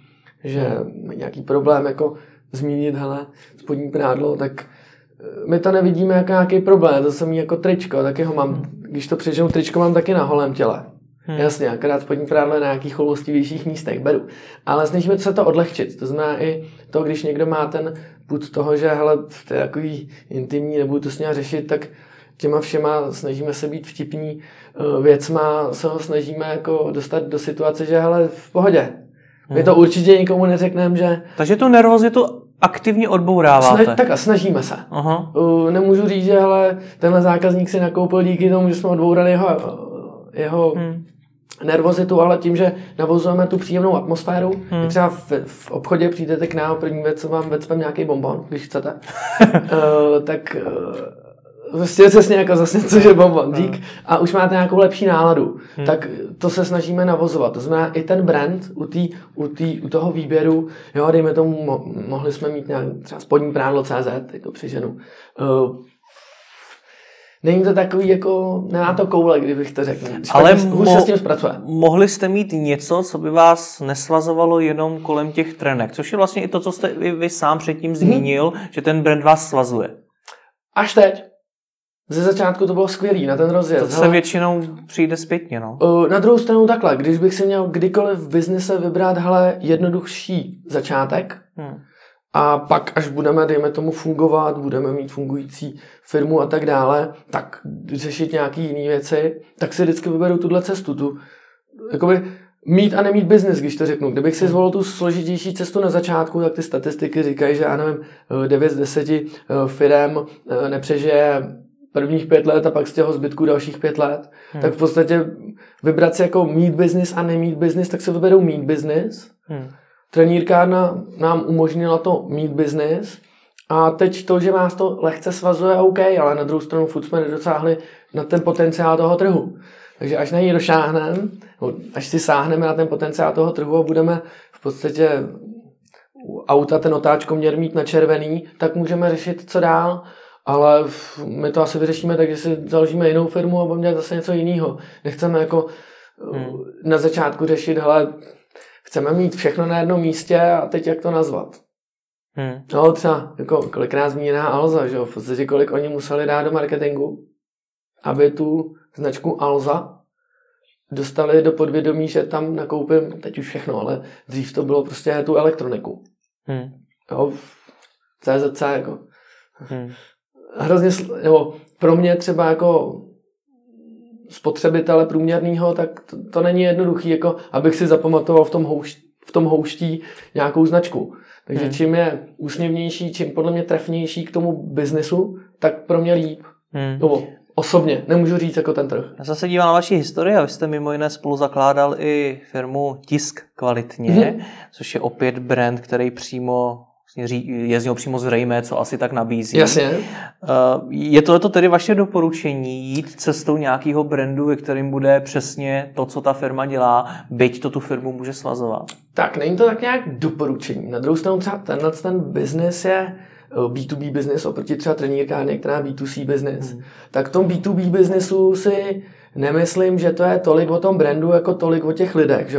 že nějaký problém jako zmínit, hele, spodní prádlo, tak eh, my to nevidíme jako nějaký problém, to jsem jako tričko, taky ho mám, když to přeženu, tričko mám taky na holém těle. Hmm. Jasně, akorát spodní prádlo je na nějakých choulostivějších místech, beru. Ale snažíme se to odlehčit. To znamená i to, když někdo má ten put toho, že hele, to je takový intimní, nebudu to s ním řešit, tak těma všema snažíme se být vtipní věcma, se ho snažíme jako dostat do situace, že hele, v pohodě, my to určitě nikomu neřekneme, že... Takže tu nervozitu aktivně odbouráváte. Sna- tak a snažíme se. Aha. Uh, nemůžu říct, že ale tenhle zákazník si nakoupil díky tomu, že jsme odbourali jeho, jeho hmm. nervozitu, ale tím, že navozujeme tu příjemnou atmosféru. Hmm. Třeba v, v obchodě přijdete k nám, první věc, co vám vecpem nějaký bonbon, když chcete. uh, tak uh, Prostě přesně jako zase něco, že bombondík hmm. a už máte nějakou lepší náladu, hmm. tak to se snažíme navozovat. To znamená i ten brand u, tý, u, tý, u toho výběru, jo, dejme tomu, mo, mohli jsme mít nějak třeba spodní prádlo CZ, teď to přiženu. Uh, Není to takový jako, nemá to koule, kdybych to řekl. Ale mo- se s tím zpracuje. mohli jste mít něco, co by vás nesvazovalo jenom kolem těch trenek, což je vlastně i to, co jste vy, vy sám předtím mhm. zmínil, hmm. že ten brand vás svazuje. Až teď. Ze začátku to bylo skvělý na ten rozjezd. To se většinou přijde zpětně, no. Na druhou stranu takhle, když bych si měl kdykoliv v biznise vybrat, hele, jednodušší začátek, hmm. a pak, až budeme, dejme tomu, fungovat, budeme mít fungující firmu a tak dále, tak řešit nějaké jiné věci, tak si vždycky vyberu tuhle cestu, tu, jakoby, mít a nemít biznis, když to řeknu. Kdybych si zvolil tu složitější cestu na začátku, tak ty statistiky říkají, že já nevím, 9 z 10 eh, firm eh, nepřežije prvních pět let a pak z těho zbytku dalších pět let, hmm. tak v podstatě vybrat si jako mít business a nemít business, tak se vyberou mít business. Hmm. Trenírkárna nám umožnila to mít business a teď to, že vás to lehce svazuje, OK, ale na druhou stranu furt jsme nedosáhli na ten potenciál toho trhu. Takže až na ní došáhneme, až si sáhneme na ten potenciál toho trhu a budeme v podstatě auta ten otáčkoměr mít na červený, tak můžeme řešit, co dál ale my to asi vyřešíme tak, že si založíme jinou firmu a budeme dělat zase něco jiného. Nechceme jako hmm. na začátku řešit, hele, chceme mít všechno na jednom místě a teď jak to nazvat. Hmm. No třeba, jako kolikrát zmíněná Alza, že jo, v podstatě kolik oni museli dát do marketingu, aby tu značku Alza dostali do podvědomí, že tam nakoupím, teď už všechno, ale dřív to bylo prostě tu elektroniku. Hmm. Jo, CZC jako. Hmm hrozně, nebo pro mě třeba jako spotřebitele průměrného, tak to, to není jednoduchý, jako abych si zapamatoval v tom, houšť, v tom houští nějakou značku. Takže hmm. čím je úsměvnější, čím podle mě trefnější k tomu biznesu, tak pro mě líp. Hmm. Nebo osobně, nemůžu říct jako ten trh. Já jsem se díval na vaši historii a vy jste mimo jiné spolu zakládal i firmu Tisk kvalitně, hmm. což je opět brand, který přímo Vlastně jezdil přímo zřejmé, co asi tak nabízí. Jasně. Eh, je to, to tedy vaše doporučení jít cestou nějakého brandu, ve kterým bude přesně to, co ta firma dělá, byť to tu firmu může svazovat? Tak, není to tak nějak doporučení. Na druhou stranu třeba tenhle ten business je B2B eh, business oproti třeba trenírkárně, která B2C business. Hmm. Tak v tom B2B businessu si nemyslím, že to je tolik o tom brandu, jako tolik o těch lidech. Že?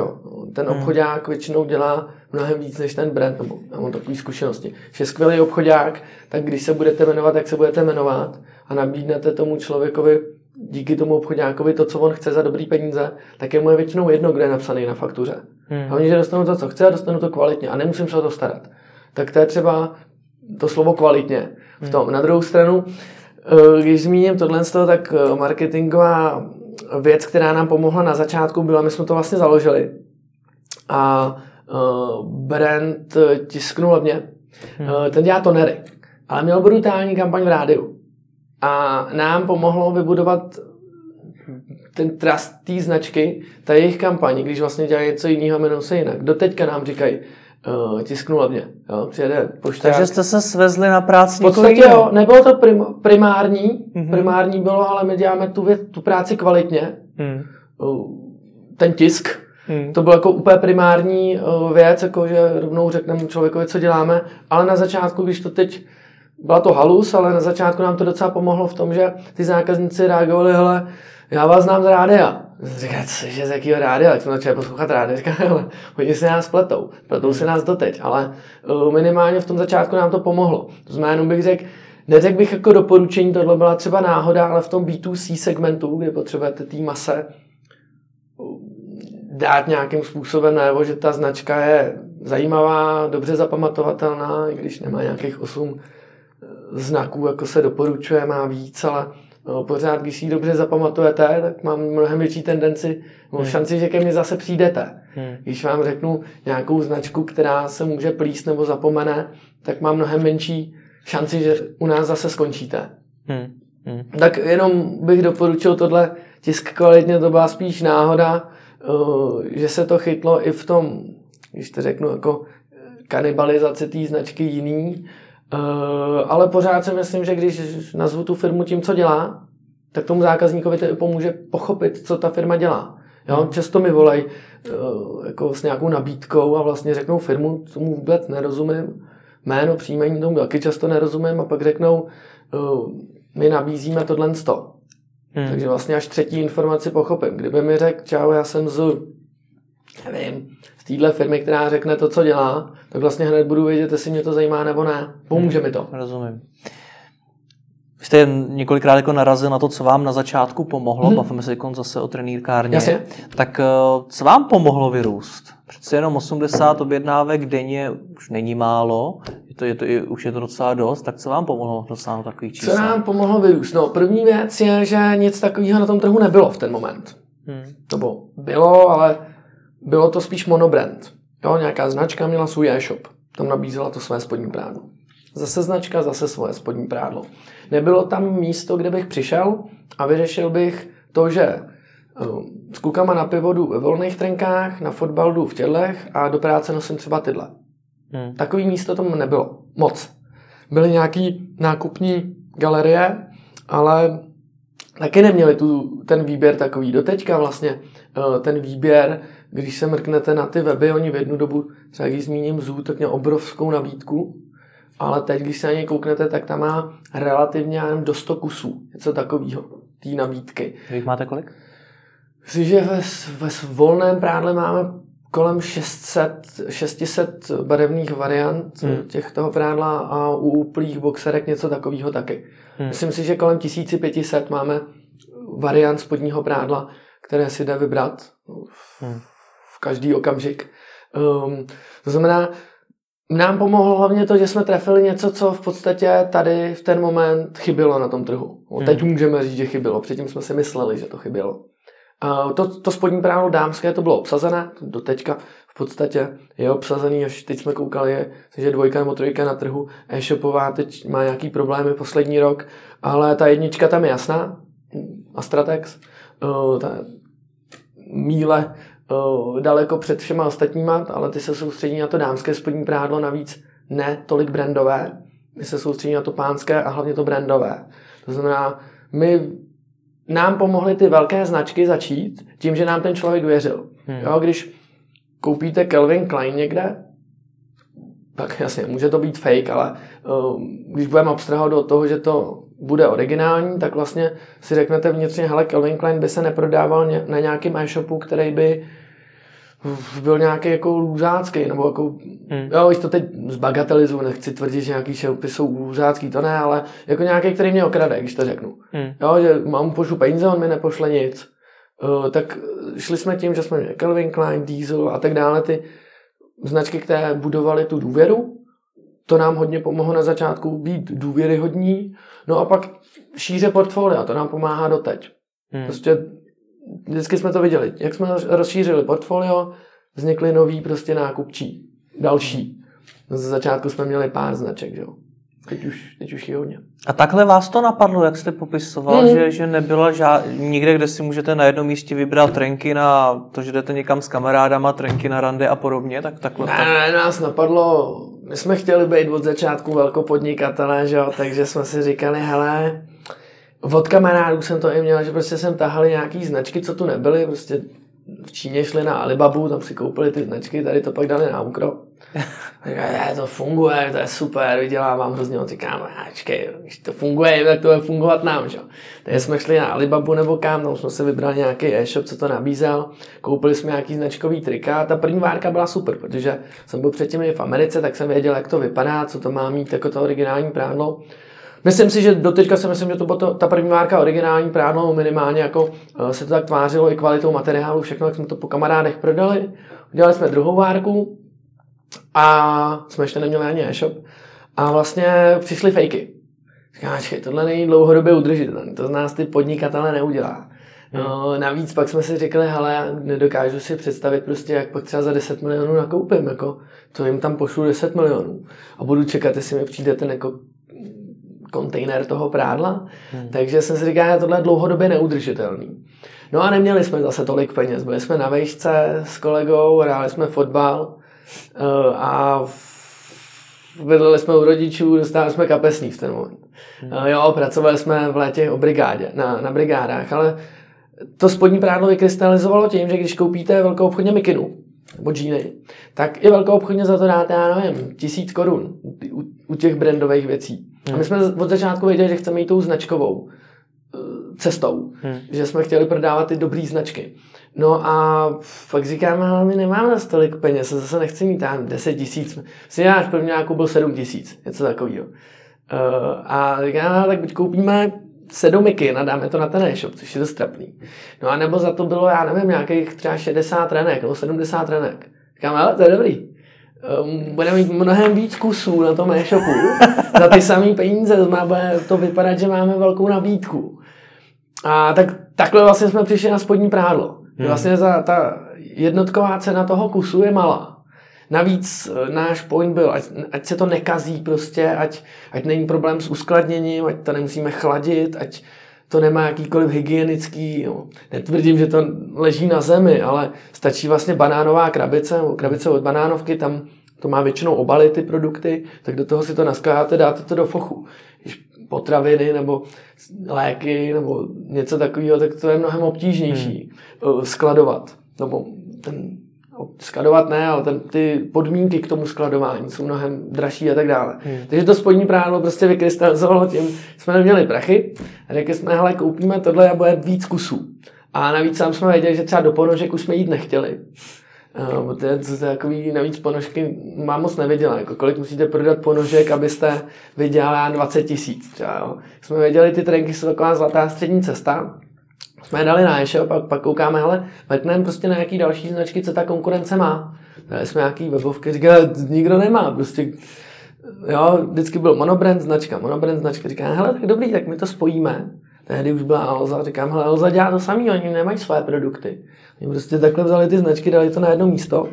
Ten hmm. obchodák většinou dělá mnohem víc než ten brand, nebo já mám takové zkušenosti. Že skvělý obchodák, tak když se budete jmenovat, jak se budete jmenovat a nabídnete tomu člověkovi díky tomu obchodňákovi to, co on chce za dobrý peníze, tak je mu je většinou jedno, kde je napsaný na faktuře. Hmm. Hlavně, že dostanu to, co chce a dostanu to kvalitně a nemusím se o to starat. Tak to je třeba to slovo kvalitně v tom. Hmm. Na druhou stranu, eh, když zmíním tohle, tak eh, marketingová věc, která nám pomohla na začátku, byla, my jsme to vlastně založili. A brand tisknul hlavně. Hmm. Uh, ten dělá tonery, ale měl brutální kampaň v rádiu. A nám pomohlo vybudovat ten trust té značky, ta jejich kampaň, když vlastně dělají něco jiného, jmenují se jinak. Doteďka nám říkají, uh, tisknu hlavně. Jo, přijede pošťák. Takže jste se svezli na práci V podstatě jo, nebylo to prim, primární, mm-hmm. primární bylo, ale my děláme tu, věc, tu práci kvalitně. Mm. Uh, ten tisk, Hmm. To bylo jako úplně primární uh, věc, jako že rovnou řekneme člověkovi, co děláme, ale na začátku, když to teď byla to halus, ale na začátku nám to docela pomohlo v tom, že ty zákazníci reagovali, hele, já vás znám z rádia. Říká, cože z jakého rádia? Tak jsem začal poslouchat rádia. Říká, hele, oni se nás pletou. Pletou se nás doteď, ale uh, minimálně v tom začátku nám to pomohlo. To znamená, jenom bych řekl, Neřekl bych jako doporučení, tohle byla třeba náhoda, ale v tom B2C segmentu, kde potřebujete té mase, dát nějakým způsobem najevo, že ta značka je zajímavá, dobře zapamatovatelná, i když nemá nějakých 8 eh, znaků, jako se doporučuje, má víc, ale no, pořád, když si ji dobře zapamatujete, tak mám mnohem větší tendenci, nebo hmm. šanci, že ke mně zase přijdete. Hmm. Když vám řeknu nějakou značku, která se může plíst nebo zapomene, tak mám mnohem menší šanci, že u nás zase skončíte. Hmm. Hmm. Tak jenom bych doporučil tohle tisk kvalitně, to byla spíš náhoda, že se to chytlo i v tom, když to řeknu, jako kanibalizaci té značky jiný Uh, ale pořád si myslím, že když nazvu tu firmu tím, co dělá, tak tomu zákazníkovi to pomůže pochopit, co ta firma dělá. Jo? Hmm. Často mi volají jako s nějakou nabídkou a vlastně řeknou firmu, tomu vůbec nerozumím, jméno, příjmení, tomu taky často nerozumím a pak řeknou, my nabízíme tohle sto. Hmm. Takže vlastně až třetí informaci pochopím. Kdyby mi řekl, čau, já jsem z, nevím, z téhle firmy, která řekne to, co dělá, tak vlastně hned budu vědět, jestli mě to zajímá nebo ne. Pomůže hmm. mi to. Rozumím. Vy jste několikrát jako narazil na to, co vám na začátku pomohlo, hmm. bavíme se zase o trenýrkárně. Jasně. Tak eh, co vám pomohlo vyrůst? Přece jenom 80 objednávek denně už není málo, je to, je to, už je to docela dost, tak co vám pomohlo dosáhnout takový čísel? Co nám pomohlo vyrůst? No, první věc je, že nic takového na tom trhu nebylo v ten moment. Hmm. To bylo, ale bylo to spíš monobrand. Jo, nějaká značka měla svůj e-shop. Tam nabízela to své spodní prádlo. Zase značka, zase svoje spodní prádlo. Nebylo tam místo, kde bych přišel a vyřešil bych to, že eh, s klukama na pivo jdu ve volných trenkách, na fotbal jdu v tědlech a do práce nosím třeba tyhle. Hmm. Takový místo tam nebylo. Moc. Byly nějaký nákupní galerie, ale taky neměli tu, ten výběr takový. Doteďka vlastně eh, ten výběr, když se mrknete na ty weby, oni v jednu dobu, třeba když zmíním Zů, tak měl obrovskou nabídku ale teď, když se na něj kouknete, tak tam má relativně jenom do 100 kusů, něco takového, té nabídky. Vy máte kolik? Myslím, že ve, ve volném prádle máme kolem 600, 600 barevných variant hmm. těch toho prádla a u úplných boxerek něco takového taky. Hmm. Myslím si, že kolem 1500 máme variant spodního prádla, které si jde vybrat v, hmm. v každý okamžik. Um, to znamená, nám pomohlo hlavně to, že jsme trefili něco, co v podstatě tady v ten moment chybělo na tom trhu. Hmm. Teď můžeme říct, že chybělo, předtím jsme si mysleli, že to chybělo. A to, to spodní právo dámské to bylo obsazené, do teďka v podstatě je obsazený, až teď jsme koukali, že dvojka nebo trojka na trhu, e-shopová teď má nějaký problémy poslední rok, ale ta jednička tam je jasná, Astratex, ta míle uh, daleko před všema ostatníma, ale ty se soustředí na to dámské spodní prádlo, navíc ne tolik brandové. My se soustředí na to pánské a hlavně to brandové. To znamená, my nám pomohly ty velké značky začít tím, že nám ten člověk věřil. Hmm. Jo, když koupíte Calvin Klein někde, tak jasně, může to být fake, ale uh, když budeme abstrahovat do toho, že to bude originální, tak vlastně si řeknete vnitřně, hele, Calvin Klein by se neprodával na nějakém e-shopu, který by byl nějaký jako lůzácký, nebo jako, hmm. jo, to teď zbagatelizuju, nechci tvrdit, že nějaký shopy jsou lůzácký, to ne, ale jako nějaký, který mě okrade, když to řeknu. Hmm. Jo, že mám pošlu peníze, on mi nepošle nic. Uh, tak šli jsme tím, že jsme měli Calvin Klein, Diesel a tak dále, ty značky, které budovaly tu důvěru, to nám hodně pomohlo na začátku být důvěryhodní, no a pak šíře portfolia, to nám pomáhá doteď. Hmm. Prostě vždycky jsme to viděli. Jak jsme rozšířili portfolio, vznikly nový prostě nákupčí, další. Z začátku jsme měli pár značek, jo. Teď už, teď už je hodně. A takhle vás to napadlo, jak jste popisoval, mm. že, že nebyla žád... nikde, kde si můžete na jednom místě vybrat trenky na to, že jdete někam s kamarádama, trenky na rande a podobně, tak takhle. Ne, tak... ne, nás napadlo, my jsme chtěli být od začátku velkopodnikatelé, že jo, takže jsme si říkali, hele, od kamarádů jsem to i měl, že prostě jsem tahali nějaký značky, co tu nebyly, prostě v Číně šli na Alibabu, tam si koupili ty značky, tady to pak dali na Ukro. je, to funguje, to je super, vydělávám hrozně, on říkám, ačkej, když to funguje, tak to bude fungovat nám, že? Takže jsme šli na Alibabu nebo kam, tam jsme si vybrali nějaký e-shop, co to nabízel, koupili jsme nějaký značkový trika ta první várka byla super, protože jsem byl předtím i v Americe, tak jsem věděl, jak to vypadá, co to má mít jako to originální prádlo. Myslím si, že doteďka si myslím, že to byla to, ta první várka originální prádlo, minimálně jako uh, se to tak tvářilo i kvalitou materiálu, všechno, jak jsme to po kamarádech prodali. Udělali jsme druhou várku a jsme ještě neměli ani e-shop. A vlastně přišly fejky. Říkám, tohle není dlouhodobě udržitelné, to z nás ty podnikatele neudělá. No, navíc pak jsme si řekli, hele, nedokážu si představit prostě, jak pak třeba za 10 milionů nakoupím, jako, to jim tam pošlu 10 milionů a budu čekat, jestli mi přijde ten jako kontejner toho prádla. Hmm. Takže jsem si říkal, že tohle je dlouhodobě neudržitelný. No a neměli jsme zase tolik peněz. Byli jsme na vejšce s kolegou, hráli jsme fotbal eh, a bydleli jsme u rodičů, dostávali jsme kapesní v ten moment. Hmm. Jo, pracovali jsme v létě o brigádě, na, na brigádách, ale to spodní prádlo vykrystalizovalo tím, že když koupíte velkou obchodně mikinu, nebo džíny, tak i velkou obchodně za to dáte, já nevím, tisíc korun u, u těch brandových věcí. Hmm. A my jsme od začátku věděli, že chceme jít tou značkovou eh, cestou, hmm. že jsme chtěli prodávat ty dobré značky. No a pak říkám, ale my nemáme za tolik peněz, zase nechci mít tam 10 tisíc. Si náš první nějakou byl 7 tisíc, něco takového. Uh, a říkám, tak buď koupíme sedm mikin a dáme to na ten e-shop, což je dost trapný. No a nebo za to bylo, já nevím, nějakých třeba 60 renek nebo 70 renek. Říkám, ale to je dobrý. Um, budeme mít mnohem víc kusů na tom e-shopu za ty samé peníze. Bude to vypadat, že máme velkou nabídku. A tak takhle vlastně jsme přišli na spodní prádlo. Hmm. Vlastně za, ta jednotková cena toho kusu je malá. Navíc eh, náš point byl, ať, ať se to nekazí prostě, ať, ať není problém s uskladněním, ať to nemusíme chladit, ať to nemá jakýkoliv hygienický, jo. netvrdím, že to leží na zemi, ale stačí vlastně banánová krabice, krabice od banánovky, tam to má většinou obaly ty produkty, tak do toho si to naskáte, dáte to do fochu. Když potraviny nebo léky nebo něco takového, tak to je mnohem obtížnější hmm. skladovat. Nebo ten skladovat ne, ale ten, ty podmínky k tomu skladování jsou mnohem dražší a tak dále. Hmm. Takže to spodní prádlo prostě vykrystalizovalo tím, jsme neměli prachy a řekli jsme, hele, koupíme tohle a bude víc kusů. A navíc sám jsme věděli, že třeba do ponožek už jsme jít nechtěli. Uh, to je, takový, navíc ponožky mám moc nevěděla, jako kolik musíte prodat ponožek, abyste vydělali 20 tisíc. Třeba, Jsme věděli, ty trenky jsou taková zlatá střední cesta, jsme dali na e-shop a pak koukáme, ale mrkneme prostě na nějaký další značky, co ta konkurence má. Dali jsme nějaký webovky, říkali, nikdo nemá, prostě jo, vždycky byl monobrand značka, monobrand značka, říká, hele, tak dobrý, tak my to spojíme. Tehdy už byla Alza, říkám, hele, Alza dělá to samý, oni nemají své produkty. Oni prostě takhle vzali ty značky, dali to na jedno místo.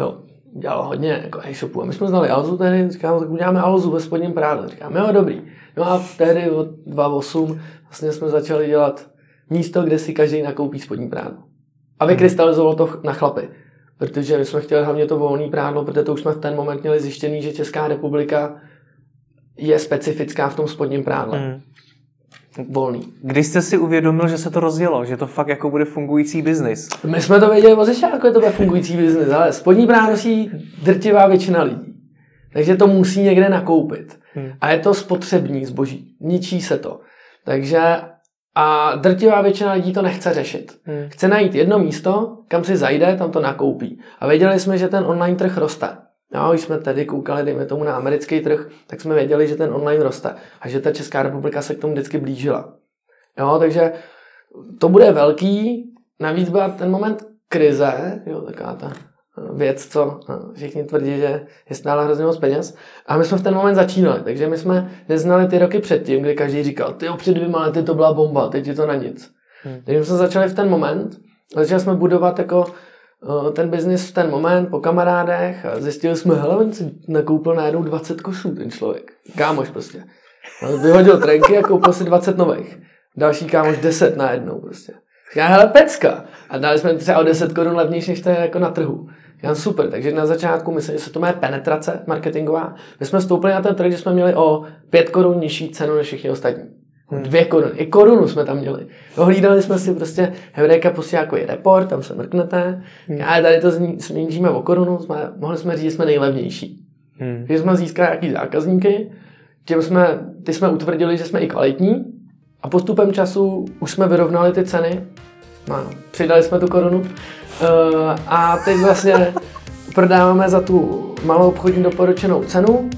Jo, dělalo hodně jako e-shopu. A my jsme znali Alzu tehdy, říkám, tak uděláme Alzu ve spodním prádle. Říkám, jo, dobrý. No a tehdy od 2008 vlastně jsme začali dělat místo, kde si každý nakoupí spodní prádlo. A vykrystalizovalo to na chlapy. Protože my jsme chtěli hlavně to volné prádlo, protože to už jsme v ten moment měli zjištěný, že Česká republika je specifická v tom spodním prádle. Hmm. Volný. Když jste si uvědomil, že se to rozjelo, že to fakt jako bude fungující biznis? My jsme to věděli od začátku, že to bude fungující biznis, ale spodní prádlo si drtivá většina lidí. Takže to musí někde nakoupit. Hmm. A je to spotřební zboží. Ničí se to. Takže a drtivá většina lidí to nechce řešit. Hmm. Chce najít jedno místo, kam si zajde, tam to nakoupí. A věděli jsme, že ten online trh roste. Jo, když jsme tedy koukali, dejme tomu na americký trh, tak jsme věděli, že ten online roste a že ta Česká republika se k tomu vždycky blížila. Jo, takže to bude velký, navíc byla ten moment krize, jo, taková ta věc, co no, všichni tvrdí, že je stále hrozně moc peněz. A my jsme v ten moment začínali, takže my jsme neznali ty roky předtím, kdy každý říkal, ty před dvěma lety to byla bomba, teď je to na nic. Hmm. Takže my jsme začali v ten moment, začali jsme budovat jako uh, ten biznis v ten moment po kamarádech a zjistili jsme, hele, on si nakoupil najednou 20 kusů ten člověk. Kámoš prostě. Vyhodil trenky a koupil si 20 nových. Další kámoš 10 najednou prostě. Já hele pecka. A dali jsme třeba o 10 korun levnější, než to je jako na trhu. Já super, takže na začátku myslím, že se to má penetrace marketingová. My jsme vstoupili na ten trh, že jsme měli o 5 korun nižší cenu než všichni ostatní. Hmm. Dvě koruny. I korunu jsme tam měli. Ohlídali jsme si prostě Hebrejka posílá jako je report, tam se mrknete. Hmm. A tady to snížíme o korunu, jsme, mohli jsme říct, že jsme nejlevnější. Hmm. Že jsme získali nějaký zákazníky, těm jsme, ty jsme utvrdili, že jsme i kvalitní a postupem času už jsme vyrovnali ty ceny. No, přidali jsme tu korunu a teď vlastně prodáváme za tu malou obchodní doporučenou cenu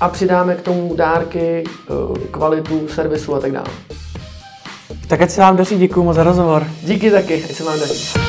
a přidáme k tomu dárky, uh, kvalitu, servisu a tak dále. Tak ať se vám daří, děkuji moc za rozhovor. Díky taky, ať se vám daří.